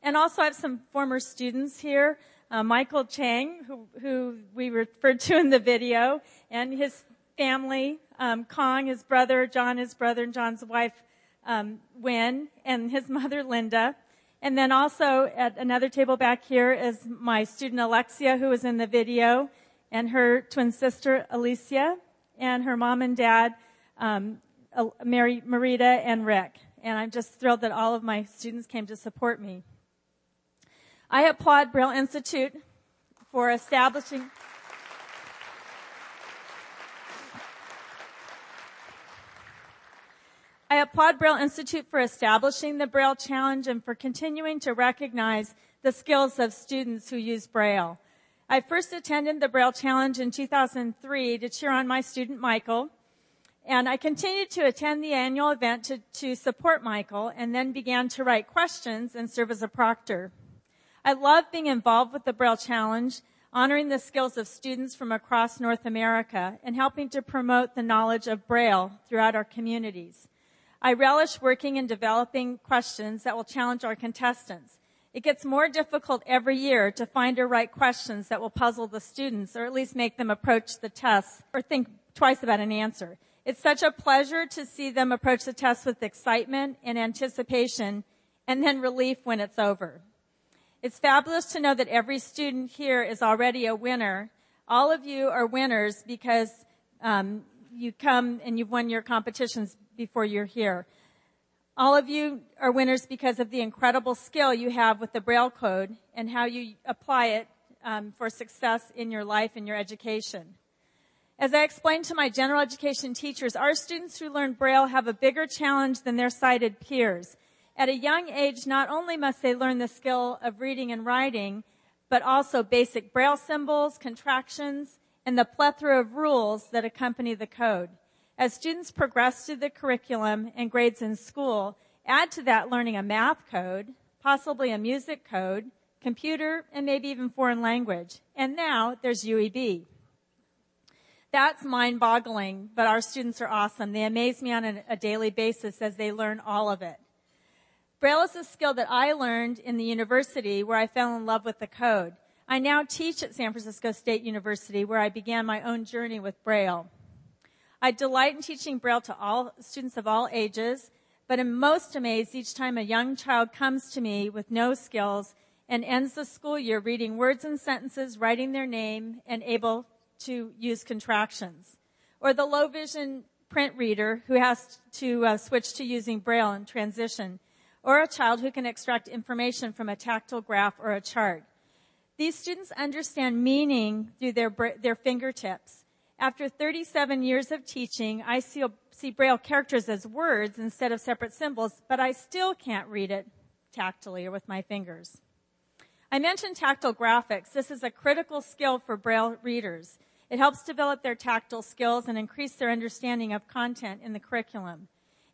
And also I have some former students here. Uh, Michael Chang, who, who, we referred to in the video, and his family, um, Kong, his brother, John, his brother, and John's wife, um, Win, and his mother, Linda. And then also at another table back here is my student Alexia, who was in the video, and her twin sister Alicia, and her mom and dad, um, Mary, Marita, and Rick. And I'm just thrilled that all of my students came to support me. I applaud Braille Institute for establishing I applaud Braille Institute for establishing the Braille Challenge and for continuing to recognize the skills of students who use Braille. I first attended the Braille Challenge in 2003 to cheer on my student Michael, and I continued to attend the annual event to, to support Michael and then began to write questions and serve as a proctor. I love being involved with the Braille Challenge, honoring the skills of students from across North America and helping to promote the knowledge of Braille throughout our communities. I relish working and developing questions that will challenge our contestants. It gets more difficult every year to find or write questions that will puzzle the students or at least make them approach the test or think twice about an answer. It's such a pleasure to see them approach the test with excitement and anticipation and then relief when it's over. It's fabulous to know that every student here is already a winner. All of you are winners because um, you come and you've won your competitions before you're here. All of you are winners because of the incredible skill you have with the Braille code and how you apply it um, for success in your life and your education. As I explained to my general education teachers, our students who learn Braille have a bigger challenge than their sighted peers. At a young age, not only must they learn the skill of reading and writing, but also basic Braille symbols, contractions, and the plethora of rules that accompany the code. As students progress through the curriculum and grades in school, add to that learning a math code, possibly a music code, computer, and maybe even foreign language. And now there's UEB. That's mind boggling, but our students are awesome. They amaze me on a, a, daily basis as they learn all of it. Braille is a skill that I learned in the university where I fell in love with the code. I now teach at San Francisco State University where I began my own journey with Braille. I delight in teaching Braille to all students of all ages, but am most amazed each time a young child comes to me with no skills and ends the school year reading words and sentences, writing their name, and able to use contractions. Or the low vision print reader who has to uh, switch to using Braille and transition. Or a child who can extract information from a tactile graph or a chart. These students understand meaning through their, their fingertips. After 37 years of teaching, I see, see Braille characters as words instead of separate symbols, but I still can't read it tactily or with my fingers. I mentioned tactile graphics. This is a critical skill for Braille readers. It helps develop their tactile skills and increase their understanding of content in the curriculum.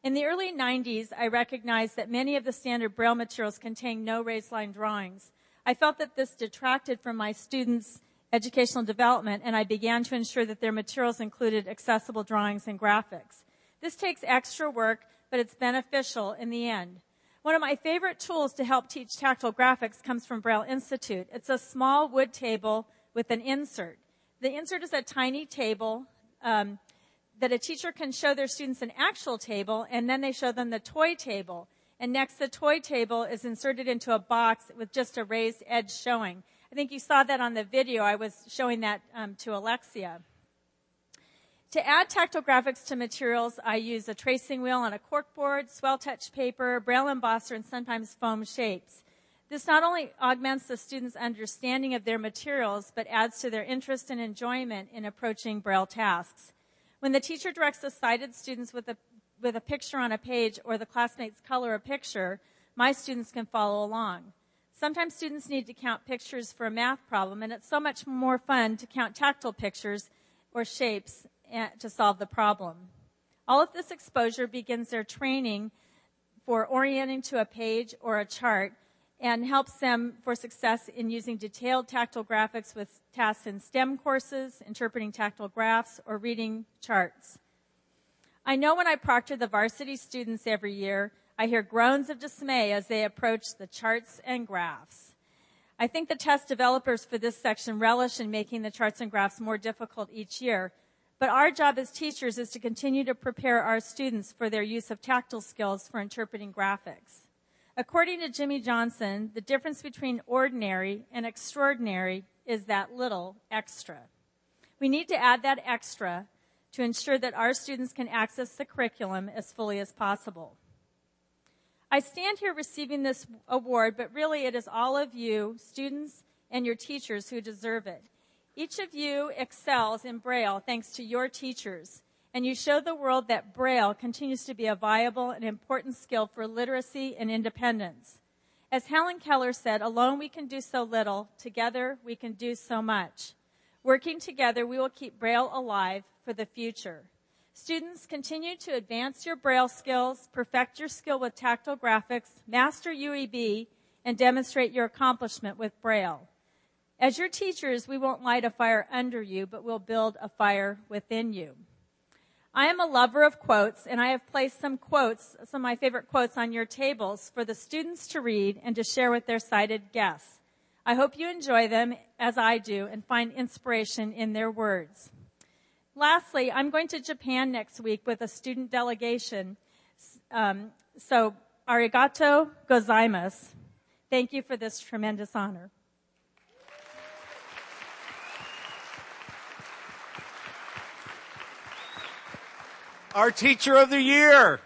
In the early 90s, I recognized that many of the standard Braille materials contain no raised line drawings. I felt that this detracted from my students' educational development, and I began to ensure that their materials included accessible drawings and graphics. This takes extra work, but it's beneficial in the end. One of my favorite tools to help teach tactile graphics comes from Braille Institute. It's a small wood table with an insert. The insert is a tiny table um, that a teacher can show their students an actual table, and then they show them the toy table. And next, the toy table is inserted into a box with just a raised edge showing. I think you saw that on the video. I was showing that um, to Alexia. To add tactile graphics to materials, I use a tracing wheel on a corkboard, swell touch paper, braille embosser, and sometimes foam shapes. This not only augments the students' understanding of their materials, but adds to their interest and enjoyment in approaching braille tasks. When the teacher directs the sighted students with a, with a picture on a page or the classmates color a picture, my students can follow along. Sometimes students need to count pictures for a math problem, and it's so much more fun to count tactile pictures or shapes eh, to solve the problem. All of this exposure begins their training for orienting to a page or a chart and helps them for success in using detailed tactile graphics with tasks in STEM courses, interpreting tactile graphs, or reading charts. I know when I proctor the varsity students every year, I hear groans of dismay as they approach the charts and graphs. I think the test developers for this section relish in making the charts and graphs more difficult each year, but our job as teachers is to continue to prepare our students for their use of tactile skills for interpreting graphics. According to Jimmy Johnson, the difference between ordinary and extraordinary is that little extra. We need to add that extra to ensure that our students can access the curriculum as fully as possible. I stand here receiving this award, but really it is all of you, students and your teachers who deserve it. Each of you excels in Braille thanks to your teachers, and you show the world that Braille continues to be a viable and important skill for literacy and independence. As Helen Keller said, alone we can do so little, together we can do so much. Working together, we will keep Braille alive for the future. Students, continue to advance your Braille skills, perfect your skill with tactile graphics, master UEB, and demonstrate your accomplishment with Braille. As your teachers, we won't light a fire under you, but we'll build a fire within you. I am a lover of quotes, and I have placed some quotes, some of my favorite quotes on your tables for the students to read and to share with their sighted guests. I hope you enjoy them as I do and find inspiration in their words. Lastly, I'm going to Japan next week with a student delegation. Um, so, arigato gozaimasu. Thank you for this tremendous honor. Our teacher of the year.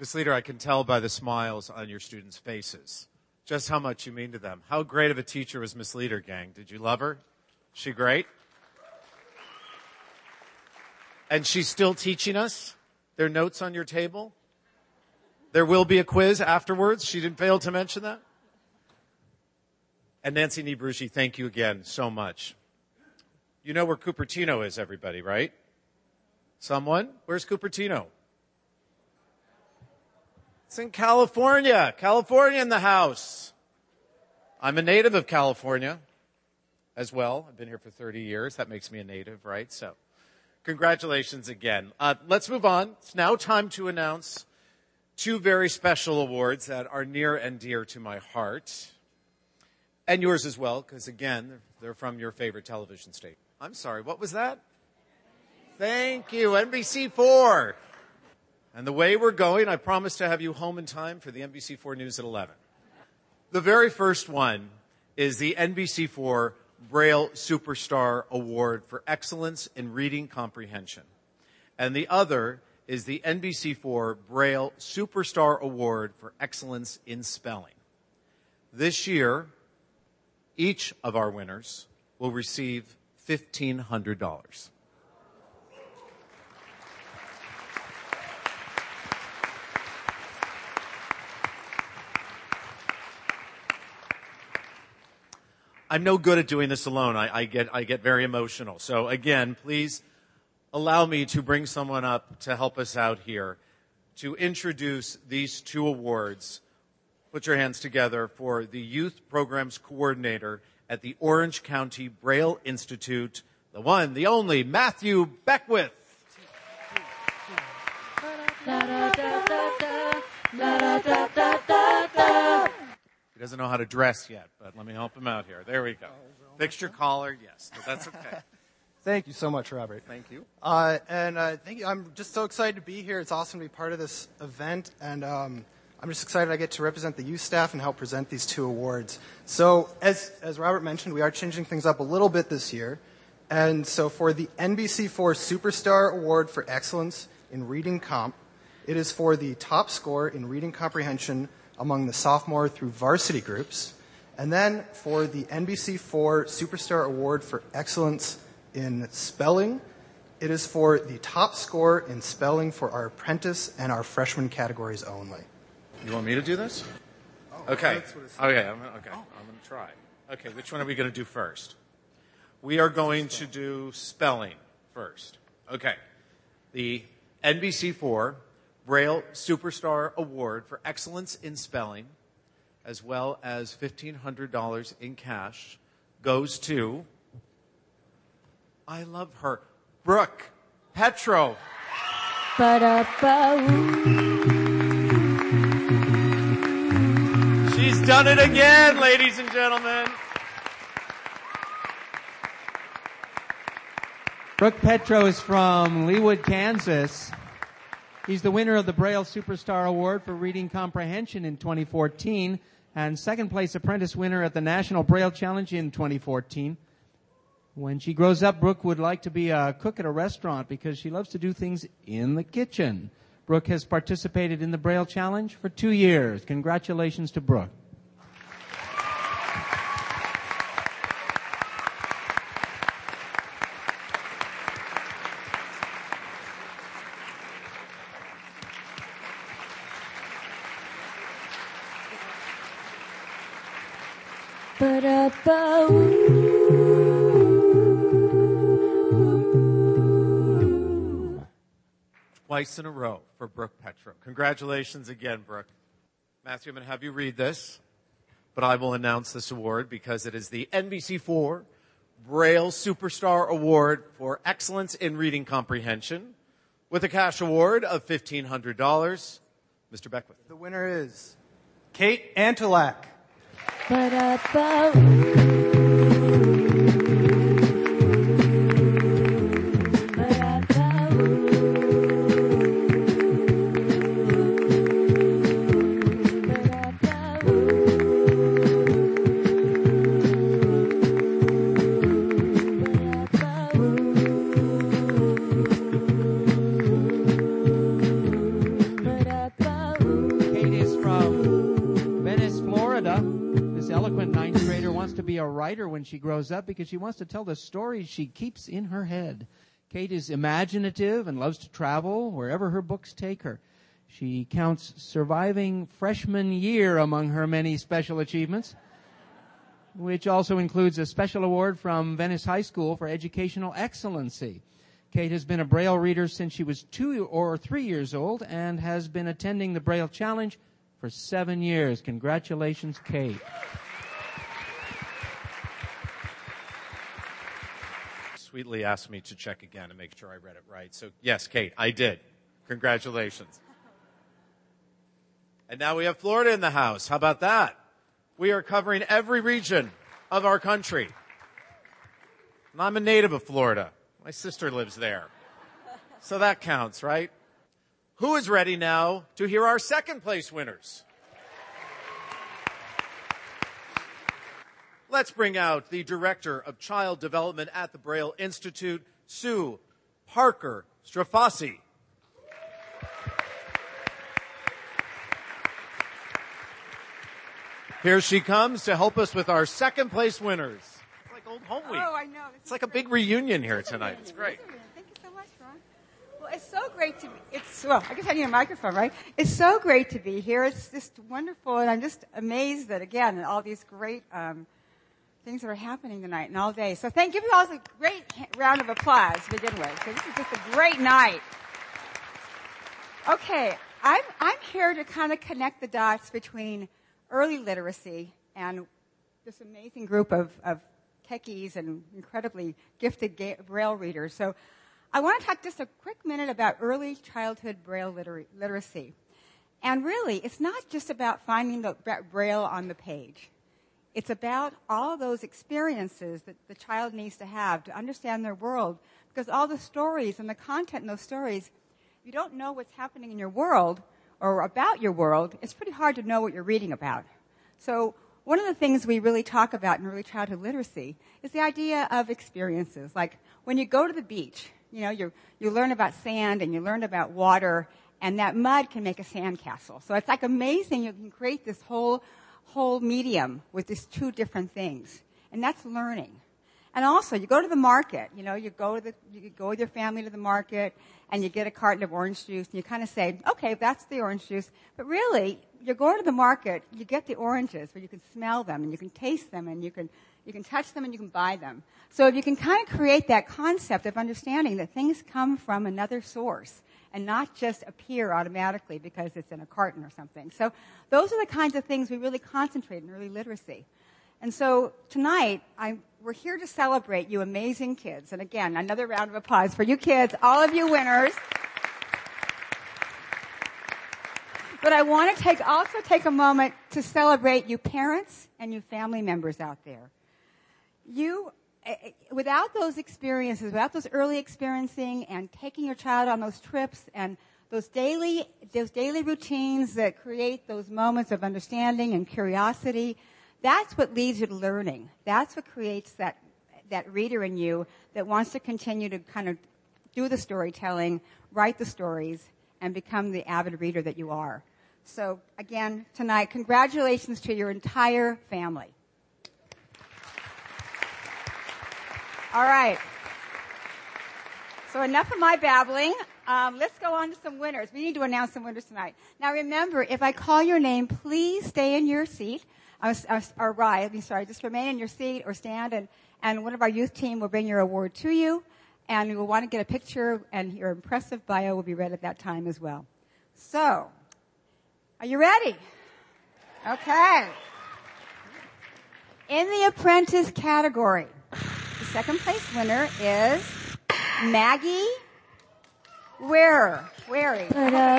Miss Leader, I can tell by the smiles on your students' faces just how much you mean to them. How great of a teacher was Miss Leader, gang? Did you love her? She great? And she's still teaching us? There are notes on your table? There will be a quiz afterwards. She didn't fail to mention that. And Nancy Niebrugge, thank you again so much. You know where Cupertino is, everybody, right? Someone? Where's Cupertino? It's in California. California in the house. I'm a native of California as well. I've been here for 30 years. That makes me a native, right? So, congratulations again. Uh, let's move on. It's now time to announce two very special awards that are near and dear to my heart. And yours as well, because again, they're from your favorite television station. I'm sorry, what was that? Thank you, NBC4. And the way we're going, I promise to have you home in time for the NBC4 News at 11. The very first one is the NBC4 Braille Superstar Award for Excellence in Reading Comprehension. And the other is the NBC4 Braille Superstar Award for Excellence in Spelling. This year, each of our winners will receive $1,500. I'm no good at doing this alone. I, I, get, I get very emotional. So again, please allow me to bring someone up to help us out here to introduce these two awards. Put your hands together for the Youth Programs Coordinator at the Orange County Braille Institute, the one, the only, Matthew Beckwith. La, da, da, he doesn't know how to dress yet, but let me help him out here. There we go. Fixed your collar, yes, but that's okay. Thank you so much, Robert. Thank you. Uh, and uh, thank you. I'm just so excited to be here. It's awesome to be part of this event, and um, I'm just excited I get to represent the youth staff and help present these two awards. So, as as Robert mentioned, we are changing things up a little bit this year, and so for the NBC4 Superstar Award for Excellence in Reading Comp, it is for the top score in reading comprehension among the sophomore through varsity groups. And then for the NBC4 Superstar Award for Excellence in Spelling, it is for the top score in spelling for our apprentice and our freshman categories only. You want me to do this? Oh, okay. Okay, I'm, okay. Oh. I'm going to try. Okay, which one are we going to do first? We are going to do spelling first. Okay. The NBC4 Braille Superstar Award for Excellence in Spelling, as well as $1,500 in cash, goes to, I love her, Brooke Petro. She's done it again, ladies and gentlemen. Brooke Petro is from Leawood, Kansas. He's the winner of the Braille Superstar Award for Reading Comprehension in 2014 and second place apprentice winner at the National Braille Challenge in 2014. When she grows up, Brooke would like to be a cook at a restaurant because she loves to do things in the kitchen. Brooke has participated in the Braille Challenge for two years. Congratulations to Brooke. Twice in a row for Brooke Petro. Congratulations again, Brooke. Matthew, I'm going to have you read this, but I will announce this award because it is the NBC4 Braille Superstar Award for Excellence in Reading Comprehension with a cash award of $1,500. Mr. Beckwith. The winner is Kate Antolak. Kate she grows up because she wants to tell the stories she keeps in her head. Kate is imaginative and loves to travel wherever her books take her. She counts surviving freshman year among her many special achievements, which also includes a special award from Venice High School for educational excellency. Kate has been a Braille reader since she was two or three years old and has been attending the Braille Challenge for seven years. Congratulations, Kate. Sweetly asked me to check again and make sure I read it right. So yes, Kate, I did. Congratulations. And now we have Florida in the house. How about that? We are covering every region of our country. And I'm a native of Florida. My sister lives there. So that counts, right? Who is ready now to hear our second place winners? Let's bring out the Director of Child Development at the Braille Institute, Sue Parker Strafasi. Here she comes to help us with our second place winners. It's like old home week. Oh, I know. It's like a big reunion here tonight. It's great. Thank you so much, Ron. Well, it's so great to be, it's, well, I guess I need a microphone, right? It's so great to be here. It's just wonderful, and I'm just amazed that, again, all these great, um, things that are happening tonight and all day. So thank, give you all a great round of applause to begin with. So this is just a great night. Okay, I'm, I'm here to kind of connect the dots between early literacy and this amazing group of, of techies and incredibly gifted ga- Braille readers. So I want to talk just a quick minute about early childhood Braille liter- literacy. And really, it's not just about finding the Braille on the page. It's about all those experiences that the child needs to have to understand their world. Because all the stories and the content in those stories, if you don't know what's happening in your world or about your world, it's pretty hard to know what you're reading about. So one of the things we really talk about in early childhood literacy is the idea of experiences. Like when you go to the beach, you know, you you learn about sand and you learn about water, and that mud can make a sandcastle. So it's like amazing. You can create this whole whole medium with these two different things, and that's learning. And also, you go to the market. You know, you go to the you go with your family to the market, and you get a carton of orange juice, and you kind of say, "Okay, that's the orange juice." But really, you're going to the market. You get the oranges, where you can smell them, and you can taste them, and you can you can touch them, and you can buy them. So if you can kind of create that concept of understanding that things come from another source and not just appear automatically because it's in a carton or something. So those are the kinds of things we really concentrate in early literacy. And so tonight, I, we're here to celebrate you amazing kids. And again, another round of applause for you kids, all of you winners. But I want to take, also take a moment to celebrate you parents and you family members out there. You, Eh, eh, without those experiences, without those early experiencing and taking your child on those trips and those daily, those daily routines that create those moments of understanding and curiosity, that's what leads you to learning. That's what creates that, that reader in you that wants to continue to kind of do the storytelling, write the stories, and become the avid reader that you are. So again, tonight, congratulations to your entire family. All right. So enough of my babbling. Um, let's go on to some winners. We need to announce some winners tonight. Now remember, if I call your name, please stay in your seat. Uh, uh, or rise, I'm sorry, just remain in your seat or stand and, and one of our youth team will bring your award to you. And you will want to get a picture and your impressive bio will be read at that time as well. So, are you ready? Okay. In the apprentice category, the second place winner is Maggie Where? Where? Maggie?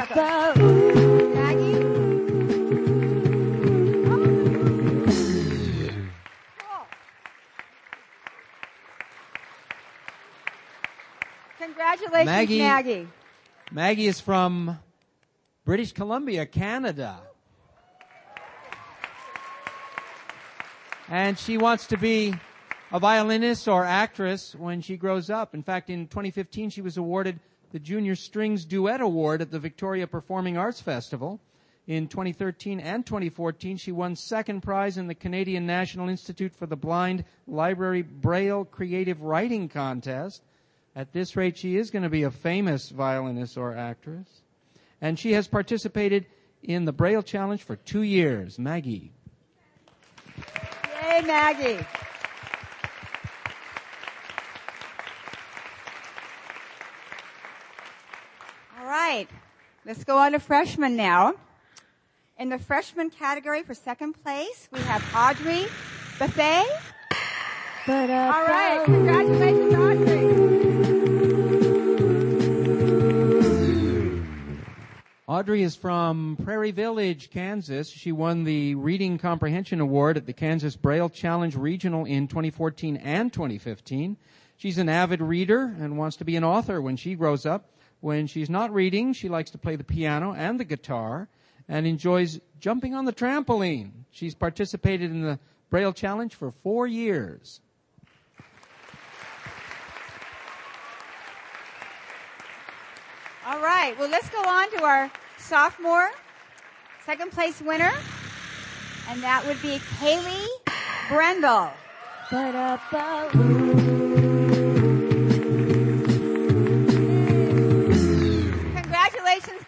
Congratulations, Maggie. Maggie. Maggie is from British Columbia, Canada. And she wants to be a violinist or actress when she grows up. In fact, in 2015, she was awarded the Junior Strings Duet Award at the Victoria Performing Arts Festival. In 2013 and 2014, she won second prize in the Canadian National Institute for the Blind Library Braille Creative Writing Contest. At this rate, she is going to be a famous violinist or actress and she has participated in the Braille Challenge for two years. Maggie. Yay, Maggie. All right. Let's go on to freshmen now. In the freshman category for second place, we have Audrey Buffet. All right. Congratulations, Audrey. Audrey is from Prairie Village, Kansas. She won the Reading Comprehension Award at the Kansas Braille Challenge Regional in 2014 and 2015. She's an avid reader and wants to be an author when she grows up. When she's not reading, she likes to play the piano and the guitar and enjoys jumping on the trampoline. She's participated in the Braille Challenge for four years. All right. Well, let's go on to our sophomore second place winner. And that would be Kaylee Brendel. Congratulations,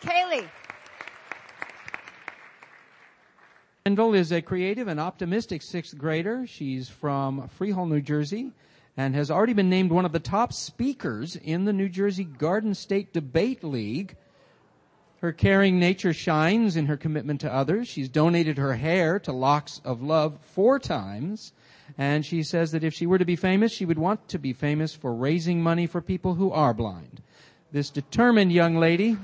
Kaylee. Kendall is a creative and optimistic sixth grader. She's from Freehold, New Jersey, and has already been named one of the top speakers in the New Jersey Garden State Debate League. Her caring nature shines in her commitment to others. She's donated her hair to Locks of Love four times. And she says that if she were to be famous, she would want to be famous for raising money for people who are blind. This determined young lady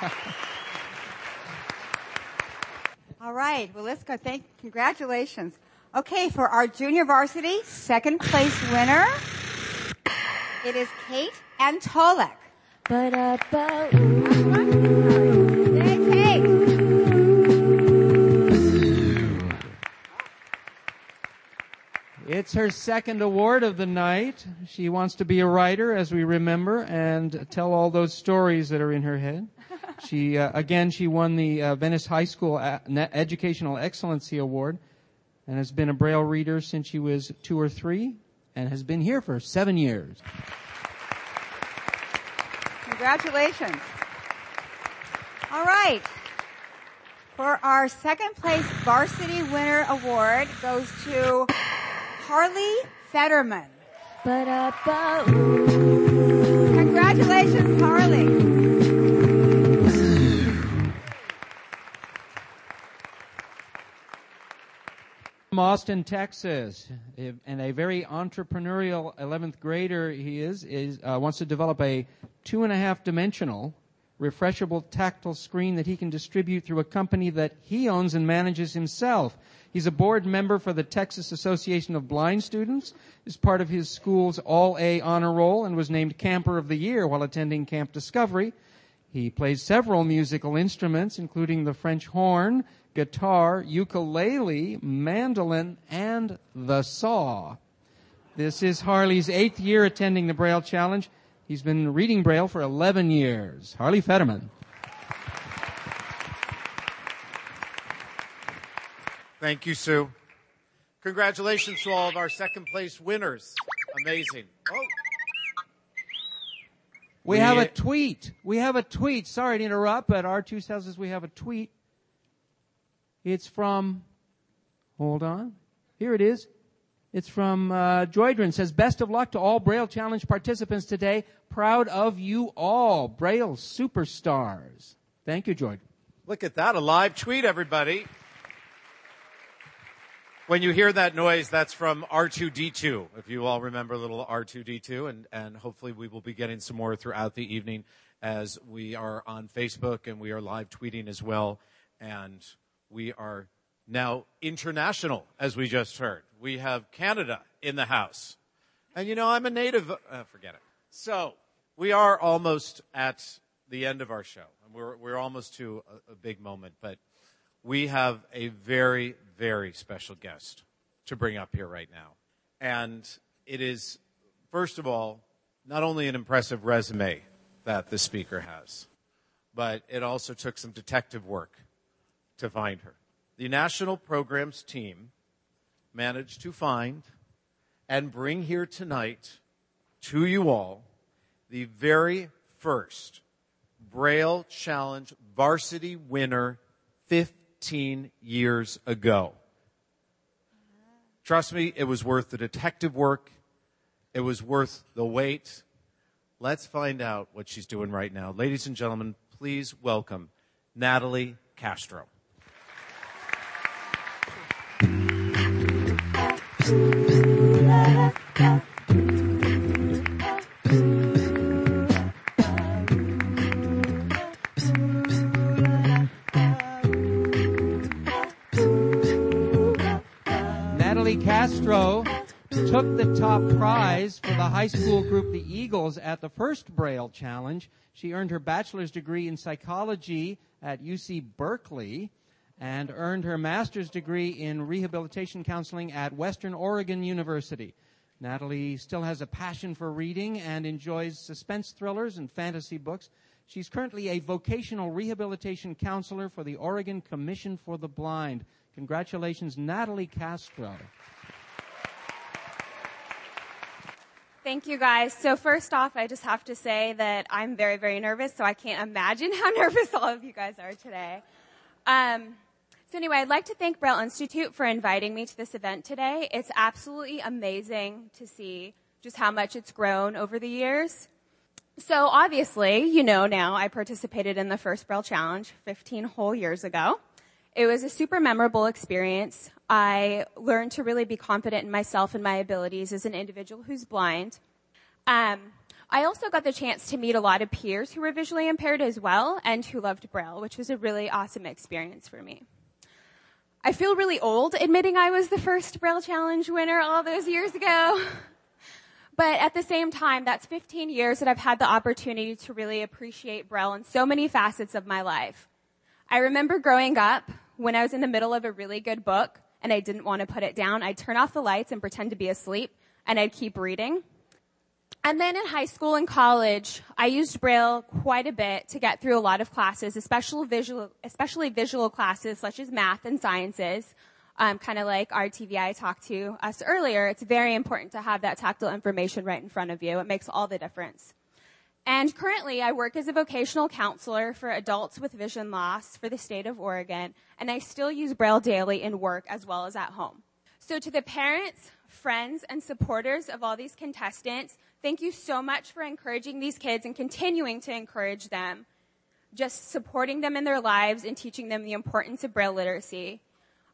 All right. Well, let's go. Thank, congratulations. Okay, for our junior varsity second place winner, it is Kate Antolek. Yay, It's her second award of the night. She wants to be a writer, as we remember, and tell all those stories that are in her head. She, uh, again, she won the uh, Venice High School A- Educational Excellency Award and has been a Braille reader since she was two or three and has been here for seven years. Congratulations. All right. For our second place varsity winner award goes to Harley Fetterman. Congratulations, Harley. from Austin, Texas, and a very entrepreneurial 11th grader he is, is uh, wants to develop a two and a half dimensional refreshable tactile screen that he can distribute through a company that he owns and manages himself. He's a board member for the Texas Association of Blind Students, is part of his school's All A honor roll, and was named Camper of the Year while attending Camp Discovery. He plays several musical instruments, including the French horn, guitar, ukulele, mandolin, and the saw. This is Harley's eighth year attending the Braille Challenge. He's been reading Braille for 11 years. Harley Fetterman. Thank you, Sue. Congratulations to all of our second place winners. Amazing. Oh. We have a tweet. We have a tweet. Sorry to interrupt, but R2 tells us we have a tweet. It's from, hold on. Here it is. It's from uh, Joydrin. Says, best of luck to all Braille Challenge participants today. Proud of you all, Braille superstars. Thank you, Joydrin. Look at that, a live tweet, everybody. When you hear that noise, that's from R2D2. If you all remember little R2D2, and, and hopefully we will be getting some more throughout the evening as we are on Facebook and we are live tweeting as well. And we are now international, as we just heard. We have Canada in the house. And you know, I'm a native, uh, forget it. So, we are almost at the end of our show. And we're, we're almost to a, a big moment, but we have a very, very special guest to bring up here right now. And it is, first of all, not only an impressive resume that the speaker has, but it also took some detective work to find her the national programs team managed to find and bring here tonight to you all the very first Braille Challenge varsity winner 15 years ago. Trust me, it was worth the detective work. It was worth the wait. Let's find out what she's doing right now. Ladies and gentlemen, please welcome Natalie Castro. Natalie Castro took the top prize for the high school group the Eagles at the first Braille Challenge. She earned her bachelor's degree in psychology at UC Berkeley and earned her master's degree in rehabilitation counseling at Western Oregon University. Natalie still has a passion for reading and enjoys suspense thrillers and fantasy books. She's currently a vocational rehabilitation counselor for the Oregon Commission for the Blind. Congratulations, Natalie Castro. Thank you guys. So first off, I just have to say that I'm very, very nervous, so I can't imagine how nervous all of you guys are today. Um, so anyway, I'd like to thank Braille Institute for inviting me to this event today. It's absolutely amazing to see just how much it's grown over the years. So obviously, you know now, I participated in the first Braille Challenge 15 whole years ago. It was a super memorable experience. I learned to really be confident in myself and my abilities as an individual who's blind. Um, I also got the chance to meet a lot of peers who were visually impaired as well and who loved Braille, which was a really awesome experience for me. I feel really old admitting I was the first Braille Challenge winner all those years ago. But at the same time, that's 15 years that I've had the opportunity to really appreciate Braille in so many facets of my life. I remember growing up when I was in the middle of a really good book and I didn't want to put it down. I'd turn off the lights and pretend to be asleep and I'd keep reading. And then in high school and college, I used Braille quite a bit to get through a lot of classes, especially visual, especially visual classes such as math and sciences. Um, kind of like RTVI talked to us earlier, it's very important to have that tactile information right in front of you. It makes all the difference. And currently, I work as a vocational counselor for adults with vision loss for the state of Oregon, and I still use Braille daily in work as well as at home. So to the parents, friends, and supporters of all these contestants, Thank you so much for encouraging these kids and continuing to encourage them, just supporting them in their lives and teaching them the importance of Braille literacy.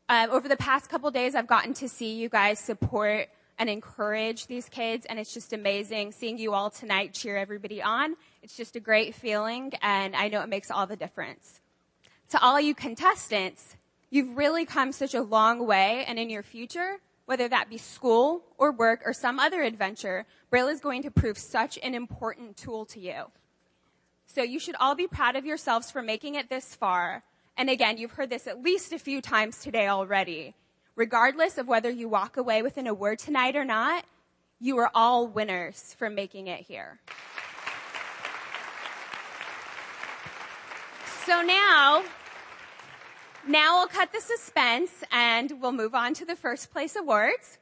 Um, over the past couple days, I've gotten to see you guys support and encourage these kids, and it's just amazing seeing you all tonight cheer everybody on. It's just a great feeling, and I know it makes all the difference. To all you contestants, you've really come such a long way, and in your future, whether that be school or work or some other adventure, Braille is going to prove such an important tool to you. So you should all be proud of yourselves for making it this far. And again, you've heard this at least a few times today already. Regardless of whether you walk away with an award tonight or not, you are all winners for making it here. So now, now we'll cut the suspense and we'll move on to the first place awards.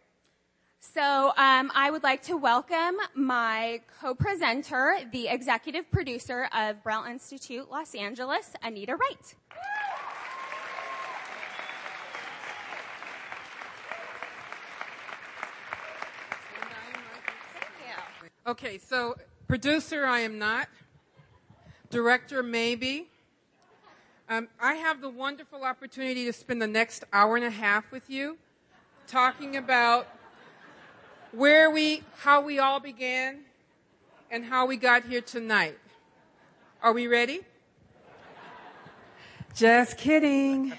So um, I would like to welcome my co-presenter, the executive producer of Braille Institute Los Angeles, Anita Wright. Okay, so producer, I am not. Director, maybe. Um, I have the wonderful opportunity to spend the next hour and a half with you talking about where we, how we all began and how we got here tonight. Are we ready? Just kidding.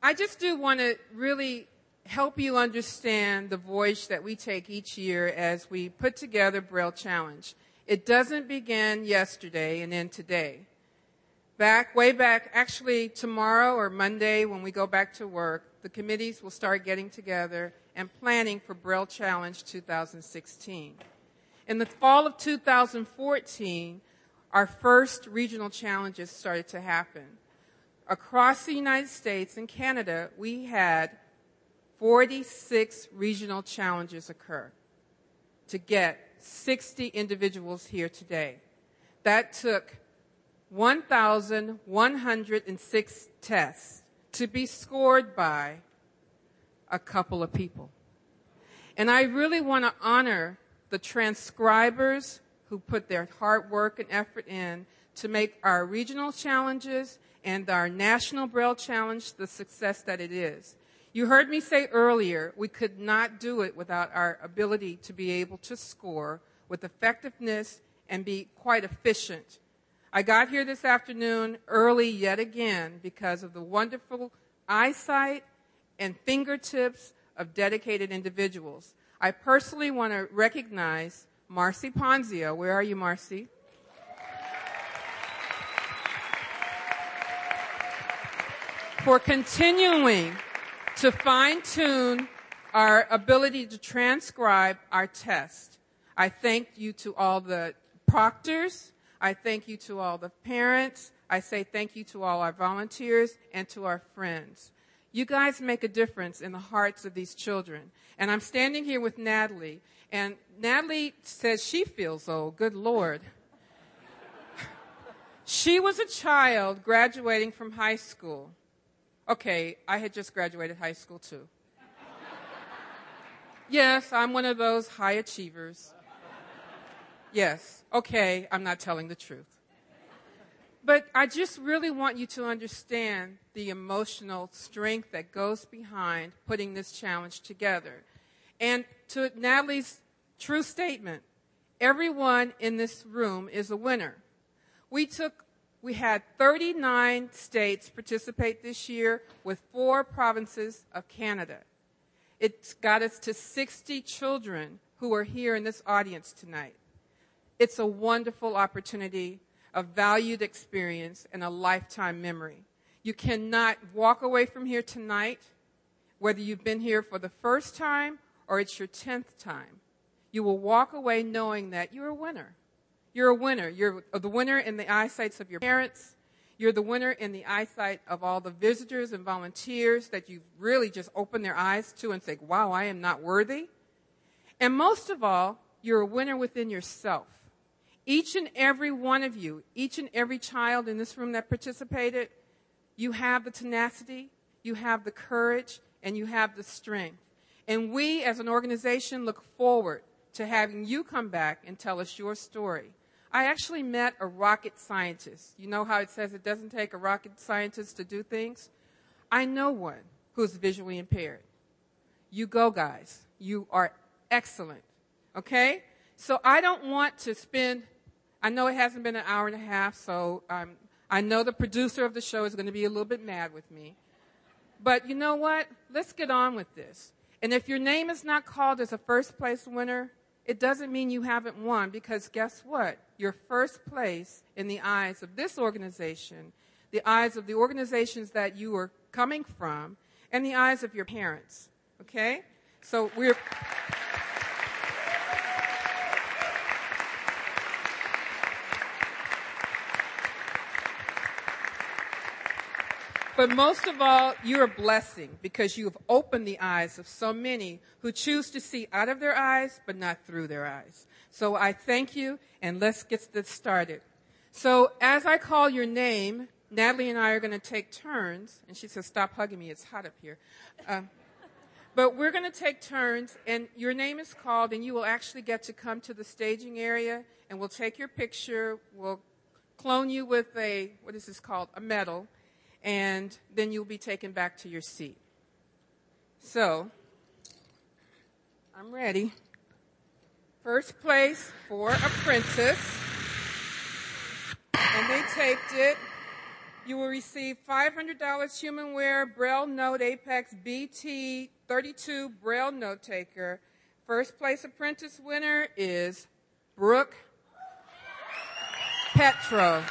I just do want to really help you understand the voyage that we take each year as we put together Braille Challenge. It doesn't begin yesterday and end today. Back, way back, actually tomorrow or Monday when we go back to work, the committees will start getting together and planning for Braille Challenge 2016. In the fall of 2014, our first regional challenges started to happen. Across the United States and Canada, we had 46 regional challenges occur to get 60 individuals here today. That took 1,106 tests to be scored by a couple of people. And I really want to honor the transcribers who put their hard work and effort in to make our regional challenges and our national Braille challenge the success that it is. You heard me say earlier, we could not do it without our ability to be able to score with effectiveness and be quite efficient. I got here this afternoon early yet again because of the wonderful eyesight and fingertips of dedicated individuals. I personally want to recognize Marcy Ponzio. Where are you, Marcy? For continuing to fine tune our ability to transcribe our test. I thank you to all the proctors. I thank you to all the parents. I say thank you to all our volunteers and to our friends. You guys make a difference in the hearts of these children. And I'm standing here with Natalie, and Natalie says she feels old. Good Lord. she was a child graduating from high school. Okay, I had just graduated high school too. yes, I'm one of those high achievers. Yes, okay, I'm not telling the truth. But I just really want you to understand the emotional strength that goes behind putting this challenge together. And to Natalie's true statement, everyone in this room is a winner. We took we had 39 states participate this year with four provinces of Canada. It's got us to 60 children who are here in this audience tonight. It's a wonderful opportunity, a valued experience, and a lifetime memory. You cannot walk away from here tonight, whether you've been here for the first time or it's your 10th time. You will walk away knowing that you're a winner. You're a winner. You're the winner in the eyesight of your parents. You're the winner in the eyesight of all the visitors and volunteers that you've really just opened their eyes to and say, wow, I am not worthy. And most of all, you're a winner within yourself. Each and every one of you, each and every child in this room that participated, you have the tenacity, you have the courage, and you have the strength. And we as an organization look forward to having you come back and tell us your story. I actually met a rocket scientist. You know how it says it doesn't take a rocket scientist to do things? I know one who's visually impaired. You go, guys. You are excellent. Okay? So I don't want to spend, I know it hasn't been an hour and a half, so um, I know the producer of the show is going to be a little bit mad with me. But you know what? Let's get on with this. And if your name is not called as a first place winner, it doesn't mean you haven't won because guess what? Your first place in the eyes of this organization, the eyes of the organizations that you are coming from, and the eyes of your parents. Okay? So we're. But most of all, you're a blessing because you have opened the eyes of so many who choose to see out of their eyes, but not through their eyes. So I thank you, and let's get this started. So as I call your name, Natalie and I are going to take turns, and she says, "Stop hugging me; it's hot up here." Um, but we're going to take turns, and your name is called, and you will actually get to come to the staging area, and we'll take your picture. We'll clone you with a what is this called? A medal and then you'll be taken back to your seat. So, I'm ready. First place for Apprentice. And they taped it. You will receive $500 Humanware Braille Note Apex BT 32 Braille Note Taker. First place apprentice winner is Brooke Petro.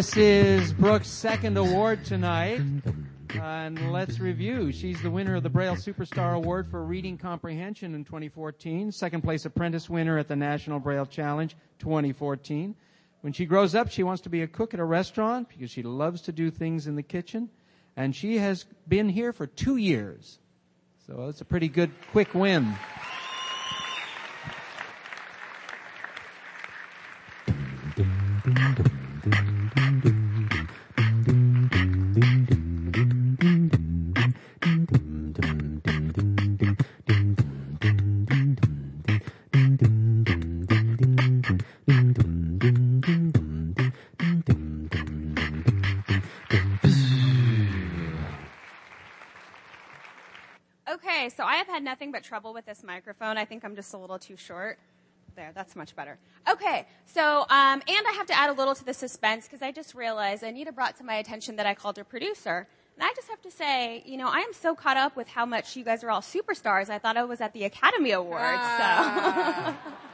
This is Brooke's second award tonight. and let's review. She's the winner of the Braille Superstar Award for Reading Comprehension in 2014, second place apprentice winner at the National Braille Challenge 2014. When she grows up, she wants to be a cook at a restaurant because she loves to do things in the kitchen. And she has been here for two years. So it's a pretty good, quick win. Okay, so I have had nothing but trouble with this microphone. I think I'm just a little too short. There, that's much better. Okay, so, um, and I have to add a little to the suspense because I just realized Anita brought to my attention that I called her producer. And I just have to say, you know, I am so caught up with how much you guys are all superstars. I thought I was at the Academy Awards, Ah.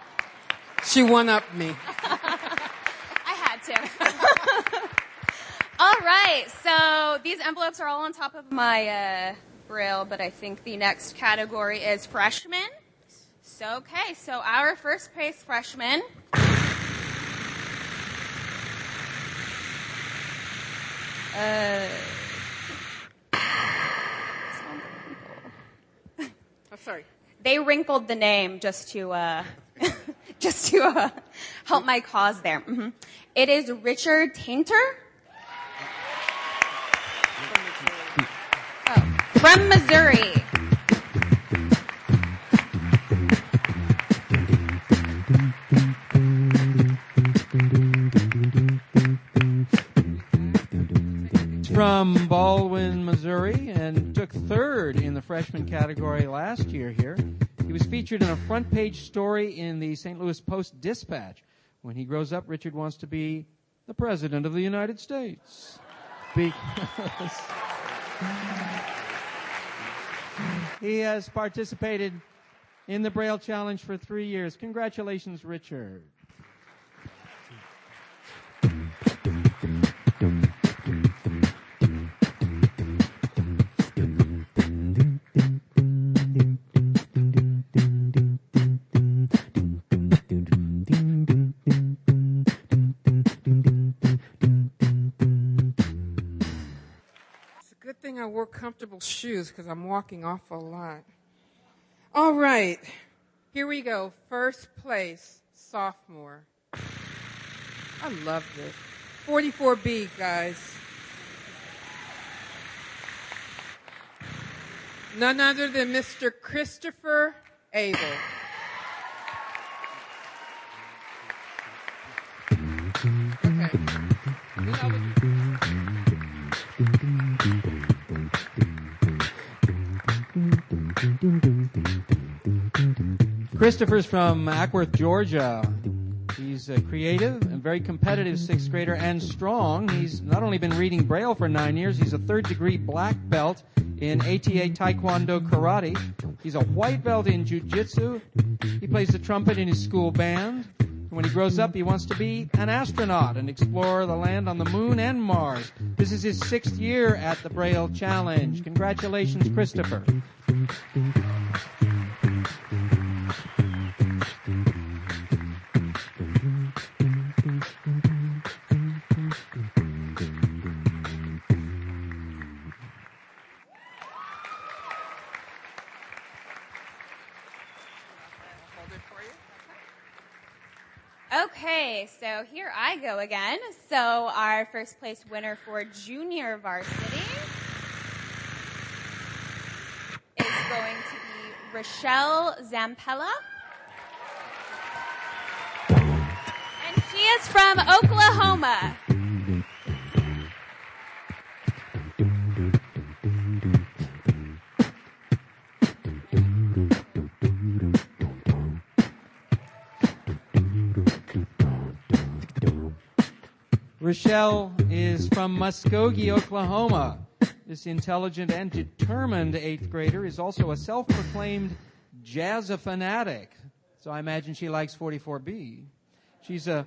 She won up me. I had to. all right, so these envelopes are all on top of my, uh, braille, but I think the next category is freshmen. So, okay, so our first place freshman. Uh, Oh, sorry. they wrinkled the name just to uh, just to uh, help my cause there. hmm It is Richard Tainter. Oh, from Missouri. From Baldwin, Missouri, and took third in the freshman category last year here. He was featured in a front page story in the St. Louis Post Dispatch. When he grows up, Richard wants to be the President of the United States. Because he has participated in the Braille Challenge for three years. Congratulations, Richard. Comfortable shoes because I'm walking off a lot. All right, here we go. First place, sophomore. I love this. 44B, guys. None other than Mr. Christopher Abel. Christopher's from Acworth, Georgia. He's a creative and very competitive sixth grader and strong. He's not only been reading Braille for nine years, he's a third degree black belt in ATA Taekwondo Karate. He's a white belt in Jiu Jitsu. He plays the trumpet in his school band. When he grows up, he wants to be an astronaut and explore the land on the moon and Mars. This is his sixth year at the Braille Challenge. Congratulations, Christopher. So here I go again. So our first place winner for junior varsity is going to be Rochelle Zampella. And she is from Oklahoma. Rochelle is from Muskogee, Oklahoma. This intelligent and determined eighth grader is also a self-proclaimed jazz fanatic. So I imagine she likes 44B. She's a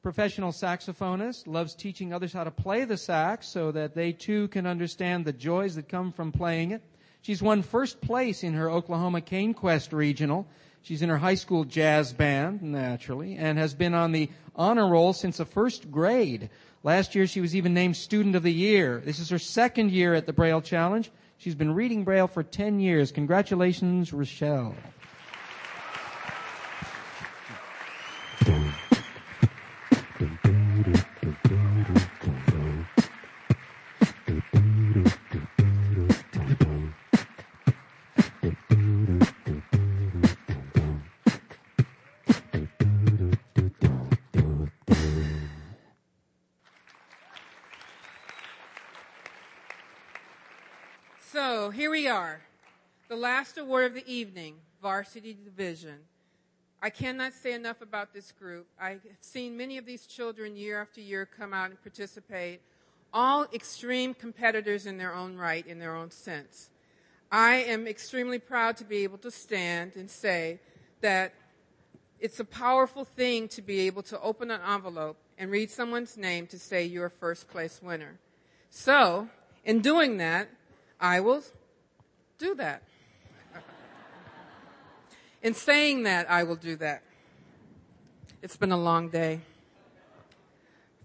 professional saxophonist, loves teaching others how to play the sax so that they too can understand the joys that come from playing it. She's won first place in her Oklahoma Cane Quest regional. She's in her high school jazz band, naturally, and has been on the honor roll since the first grade. Last year she was even named Student of the Year. This is her second year at the Braille Challenge. She's been reading Braille for 10 years. Congratulations, Rochelle. Are, the last award of the evening, Varsity Division. I cannot say enough about this group. I've seen many of these children year after year come out and participate, all extreme competitors in their own right, in their own sense. I am extremely proud to be able to stand and say that it's a powerful thing to be able to open an envelope and read someone's name to say you're a first place winner. So, in doing that, I will do that. In saying that, I will do that. It's been a long day.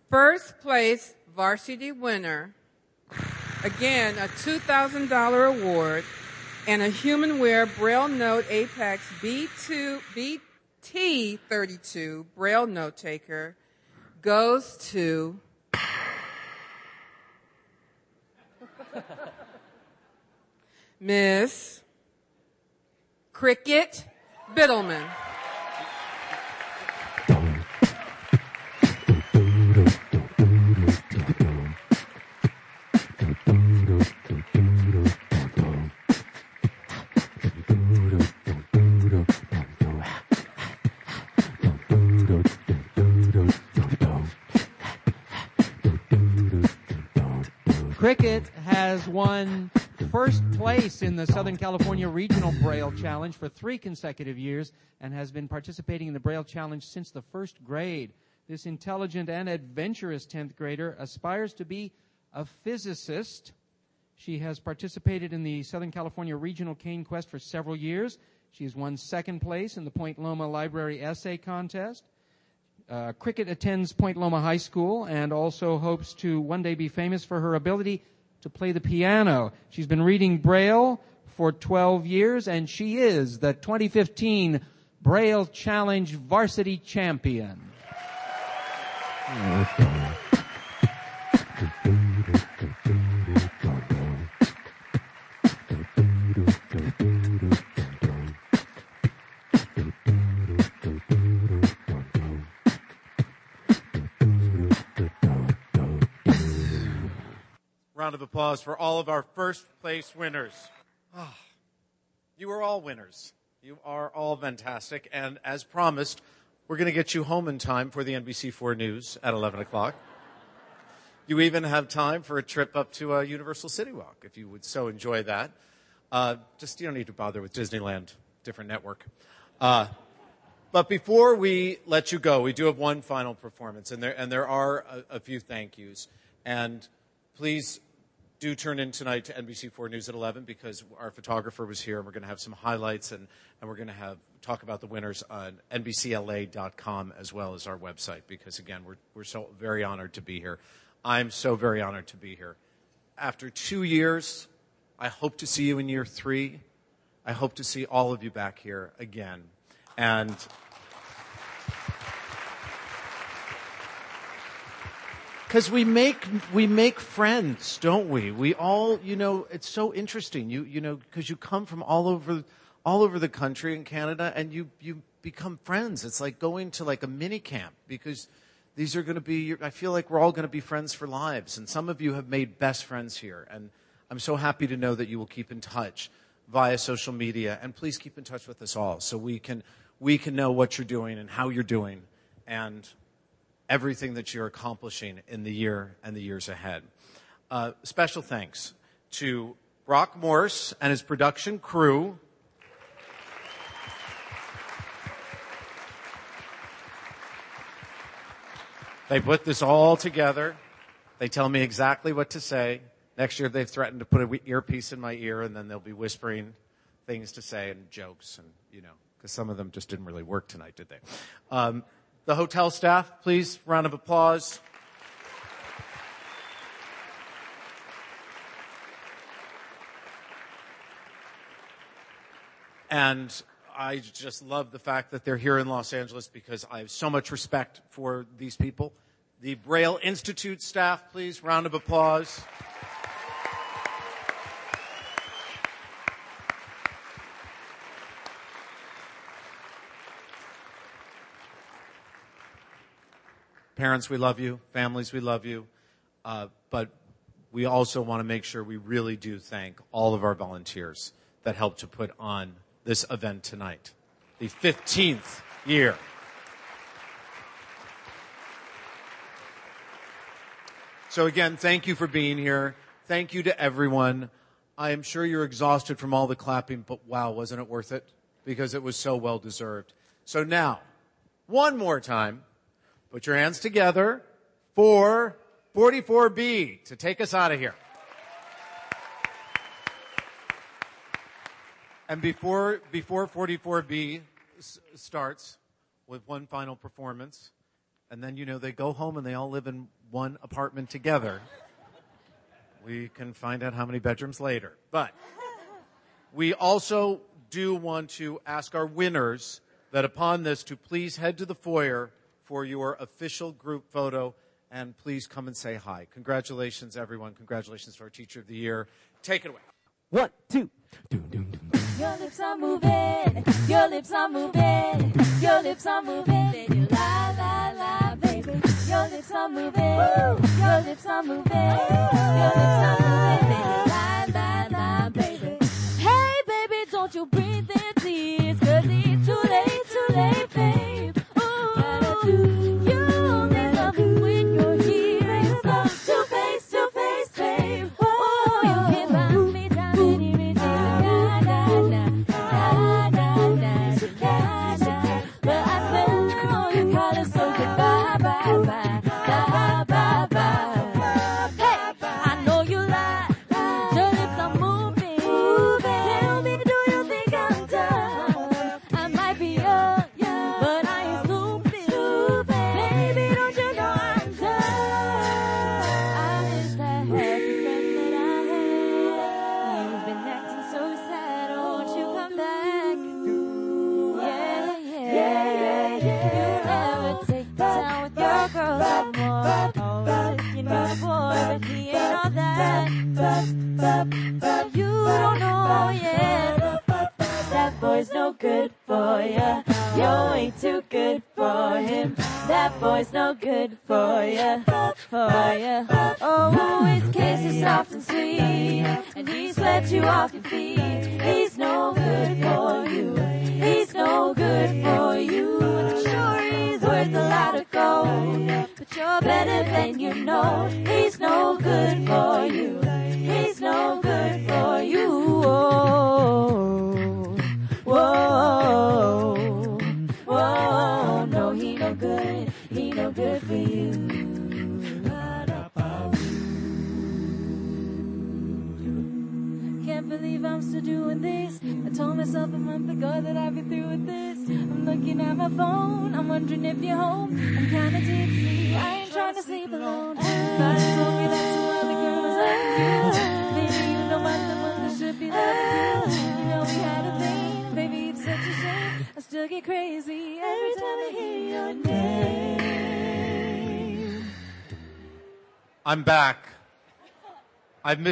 First place varsity winner, again, a $2,000 award and a Humanware Braille Note Apex B2, BT32 Braille Note Taker goes to Miss Cricket Biddleman. Cricket has won first place in the Southern California Regional Braille Challenge for three consecutive years and has been participating in the Braille Challenge since the first grade. This intelligent and adventurous 10th grader aspires to be a physicist. She has participated in the Southern California Regional Cane Quest for several years. She has won second place in the Point Loma Library Essay Contest. Uh, Cricket attends Point Loma High School and also hopes to one day be famous for her ability to play the piano. She's been reading Braille for 12 years and she is the 2015 Braille Challenge Varsity Champion. Oh, Round of applause for all of our first place winners. Ah, you are all winners. You are all fantastic. And as promised, we're going to get you home in time for the NBC4 News at 11 o'clock. You even have time for a trip up to uh, Universal City Walk if you would so enjoy that. Uh, just you don't need to bother with Disneyland, different network. Uh, but before we let you go, we do have one final performance, and there and there are a, a few thank yous. And please do turn in tonight to NBC4 News at 11 because our photographer was here, and we're going to have some highlights, and, and we're going to have talk about the winners on NBCLA.com as well as our website. Because again, we're we're so very honored to be here. I'm so very honored to be here. After two years, I hope to see you in year three. I hope to see all of you back here again. And because we make we make friends, don't we? We all, you know, it's so interesting. You you know, because you come from all over all over the country in Canada, and you you become friends. It's like going to like a mini camp because these are going to be. I feel like we're all going to be friends for lives, and some of you have made best friends here, and I'm so happy to know that you will keep in touch via social media, and please keep in touch with us all so we can we can know what you're doing and how you're doing, and everything that you're accomplishing in the year and the years ahead. Uh, special thanks to Brock Morse and his production crew. They put this all together. They tell me exactly what to say. Next year, they've threatened to put an earpiece in my ear, and then they'll be whispering things to say and jokes, and you know, because some of them just didn't really work tonight, did they? Um, the hotel staff, please, round of applause. And I just love the fact that they're here in Los Angeles because I have so much respect for these people. The Braille Institute staff, please, round of applause. Parents, we love you. Families, we love you. Uh, but we also want to make sure we really do thank all of our volunteers that helped to put on this event tonight. The 15th year. So again, thank you for being here. Thank you to everyone. I am sure you're exhausted from all the clapping, but wow, wasn't it worth it? Because it was so well deserved. So now, one more time, put your hands together for 44B to take us out of here. And before, before 44B s- starts with one final performance, and then, you know, they go home and they all live in one apartment together. We can find out how many bedrooms later. But we also do want to ask our winners that upon this to please head to the foyer for your official group photo and please come and say hi. Congratulations, everyone. Congratulations to our teacher of the year. Take it away. One, two. Your lips are moving. Your lips are moving. Your lips are moving. Then you la la la, baby. Your lips are moving. Your lips are moving. Your lips are moving. Then you la la la, baby. Hey, baby, don't you breathe in tears, 'cause it's too late, too late, babe.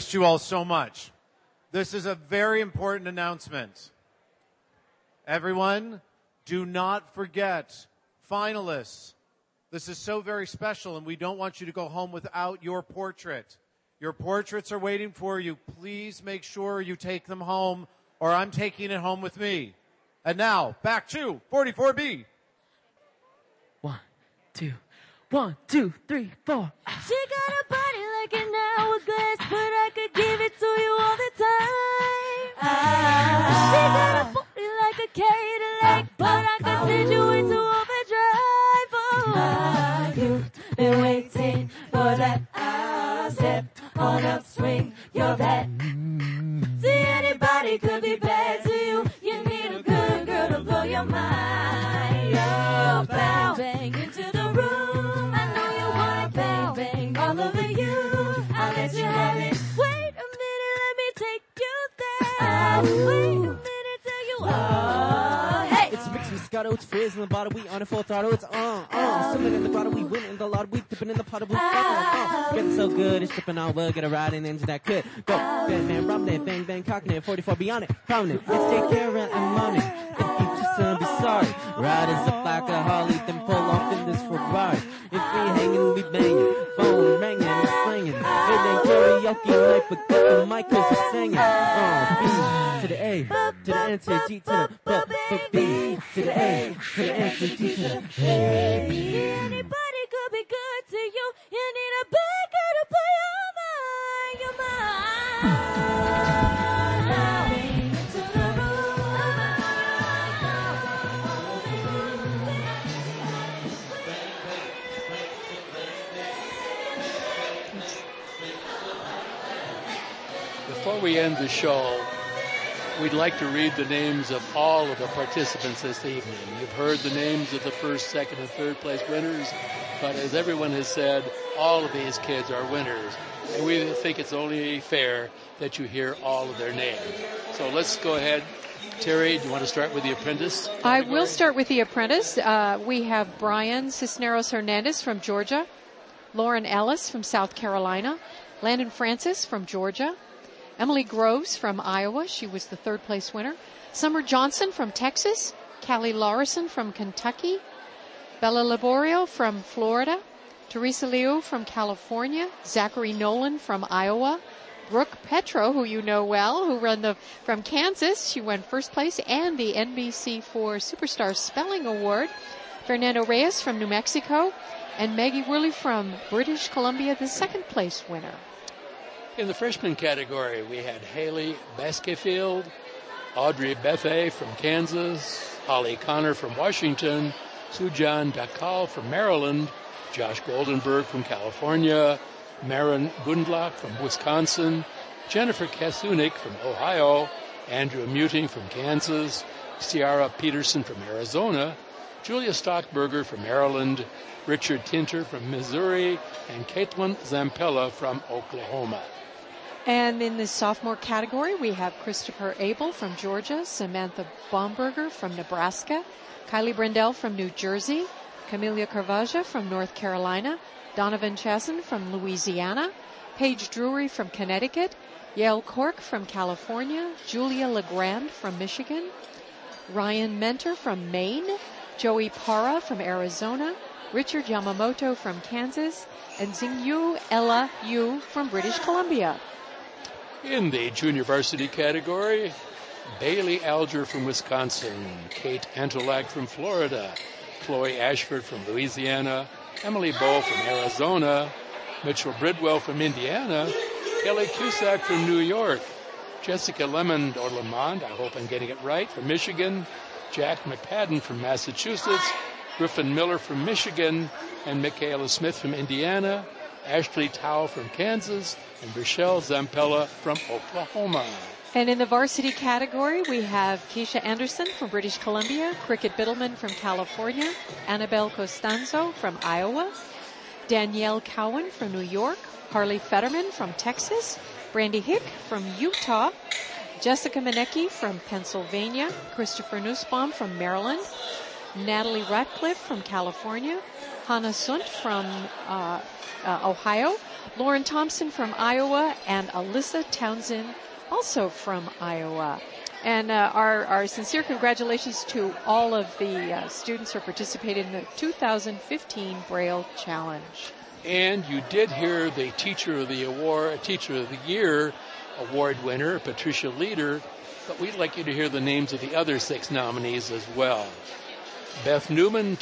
Missed you all so much. This is a very important announcement. Everyone, do not forget finalists. This is so very special and we don't want you to go home without your portrait. Your portraits are waiting for you. Please make sure you take them home or I'm taking it home with me. And now, back to 44B. One, two, one, two, three, four. She got a body like an hourglass, but I could give it to you all the time. Ah. She got a body like a Cadillac, but I could send you into overdrive. Ah. Oh, you've been waiting for that. I step on upswing. You're that. See, anybody could be bad Wait a minute till you. Oh, hey. It's Rick Moscato, it's Frizz in the bottle, we on a full throttle, it's uh, uh. Swimming in the grotto, we win in the lotto, we dipping in the pot, we uh, uh. Getting so good, it's dripping all well, get a ride in engine that could go. Bang, bang, rum there, bang, bang, cocking it, 44 beyond it, prominent. Let's take care of it and money. If you just uh, be sorry, riders a like a Harley, then pull off in this Ferrari. If we hanging, we banging, phone ringing, we swinging. It ain't karaoke night, but get the mic 'cause we're singing. Uh, B to the A, to the N, to the G, to the B, B, to the A, to the N, to the G, to the A. Anybody could be good to you. You need a big girl to put your mind, your mind. Into the Before we end the show, we'd like to read the names of all of the participants this evening. You've heard the names of the first, second, and third place winners, but as everyone has said, all of these kids are winners. And we think it's only fair that you hear all of their names. So let's go ahead. Terry, do you want to start with the apprentice? I will start with the apprentice. Uh, we have Brian Cisneros Hernandez from Georgia, Lauren Ellis from South Carolina, Landon Francis from Georgia, Emily Groves from Iowa. She was the third place winner. Summer Johnson from Texas, Callie Larson from Kentucky, Bella Laborio from Florida, Teresa Liu from California, Zachary Nolan from Iowa, Brooke Petro, who you know well, who ran the from Kansas. She won first place and the NBC4 Superstar Spelling Award. Fernando Reyes from New Mexico, and Maggie Worley from British Columbia, the second place winner. In the freshman category, we had Haley Baskefield, Audrey Bethay from Kansas, Holly Connor from Washington, Sujan Dakal from Maryland, Josh Goldenberg from California, Marin Gundlach from Wisconsin, Jennifer Kasunik from Ohio, Andrew Muting from Kansas, Ciara Peterson from Arizona, Julia Stockberger from Maryland, Richard Tinter from Missouri, and Caitlin Zampella from Oklahoma. And in the sophomore category, we have Christopher Abel from Georgia, Samantha Bomberger from Nebraska, Kylie Brendel from New Jersey, Camelia Carvaja from North Carolina, Donovan Chasson from Louisiana, Paige Drury from Connecticut, Yale Cork from California, Julia Legrand from Michigan, Ryan Mentor from Maine, Joey Para from Arizona, Richard Yamamoto from Kansas, and Xingyu Ella Yu from British Columbia. In the junior varsity category, Bailey Alger from Wisconsin, Kate Antolak from Florida, Chloe Ashford from Louisiana, Emily Bow from Arizona, Mitchell Bridwell from Indiana, Kelly Cusack from New York, Jessica Lemond or Lemond, I hope I'm getting it right, from Michigan, Jack McPadden from Massachusetts, Griffin Miller from Michigan, and Michaela Smith from Indiana, Ashley Tao from Kansas, and Rochelle Zampella from Oklahoma. And in the varsity category, we have Keisha Anderson from British Columbia, Cricket Biddleman from California, Annabelle Costanzo from Iowa, Danielle Cowan from New York, Harley Fetterman from Texas, Brandy Hick from Utah, Jessica Manecki from Pennsylvania, Christopher Nussbaum from Maryland, Natalie Ratcliffe from California, Hannah Sunt from uh, uh, Ohio, Lauren Thompson from Iowa, and Alyssa Townsend also from Iowa. And uh, our, our sincere congratulations to all of the uh, students who participated in the 2015 Braille Challenge. And you did hear the Teacher of the Award, Teacher of the Year award winner, Patricia Leader, but we'd like you to hear the names of the other six nominees as well. Beth Newman,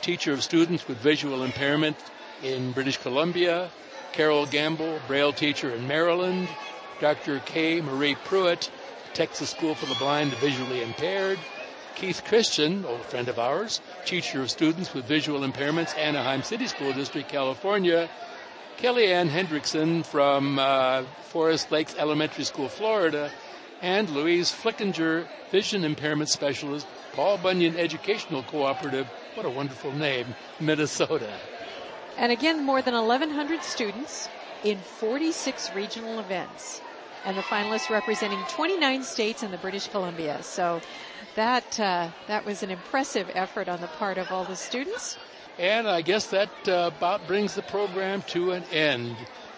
teacher of students with visual impairment in British Columbia. Carol Gamble, Braille teacher in Maryland. Dr. K. Marie Pruitt, Texas School for the Blind and Visually Impaired. Keith Christian, old friend of ours, teacher of students with visual impairments, Anaheim City School District, California. Kellyanne Hendrickson from uh, Forest Lakes Elementary School, Florida, and Louise Flickinger, vision impairment specialist, Paul Bunyan Educational Cooperative. What a wonderful name, Minnesota. And again, more than 1,100 students in 46 regional events. And the finalists representing 29 states and the British Columbia. So that, uh, that was an impressive effort on the part of all the students. And I guess that uh, about brings the program to an end.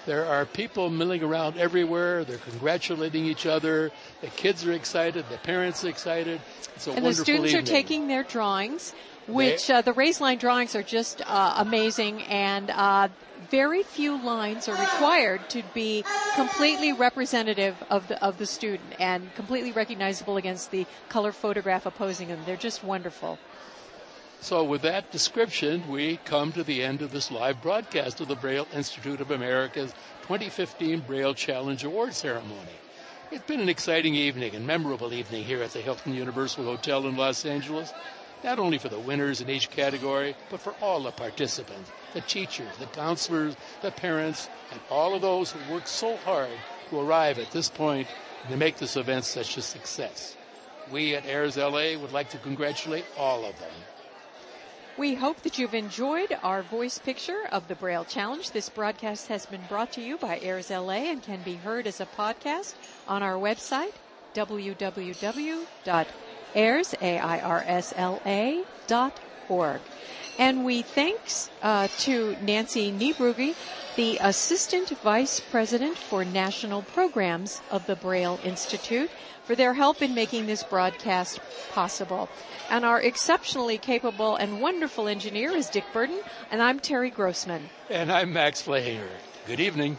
There are people milling around everywhere. They're congratulating each other. The kids are excited. The parents are excited. It's a and wonderful the students evening. are taking their drawings, which uh, the raised line drawings are just uh, amazing, and uh, very few lines are required to be completely representative of the of the student and completely recognizable against the color photograph opposing them. They're just wonderful. So, with that description, we come to the end of this live broadcast of the Braille Institute of America's 2015 Braille Challenge Award Ceremony. It's been an exciting evening and memorable evening here at the Hilton Universal Hotel in Los Angeles, not only for the winners in each category, but for all the participants, the teachers, the counselors, the parents, and all of those who worked so hard to arrive at this point and to make this event such a success. We at AIRS LA would like to congratulate all of them. We hope that you've enjoyed our voice picture of the Braille Challenge. This broadcast has been brought to you by Airs LA and can be heard as a podcast on our website, www.airsla.org. And we thanks uh, to Nancy Niebrugge, the Assistant Vice President for National Programs of the Braille Institute, for their help in making this broadcast possible. And our exceptionally capable and wonderful engineer is Dick Burton, and I'm Terry Grossman. And I'm Max Flahinger. Good evening.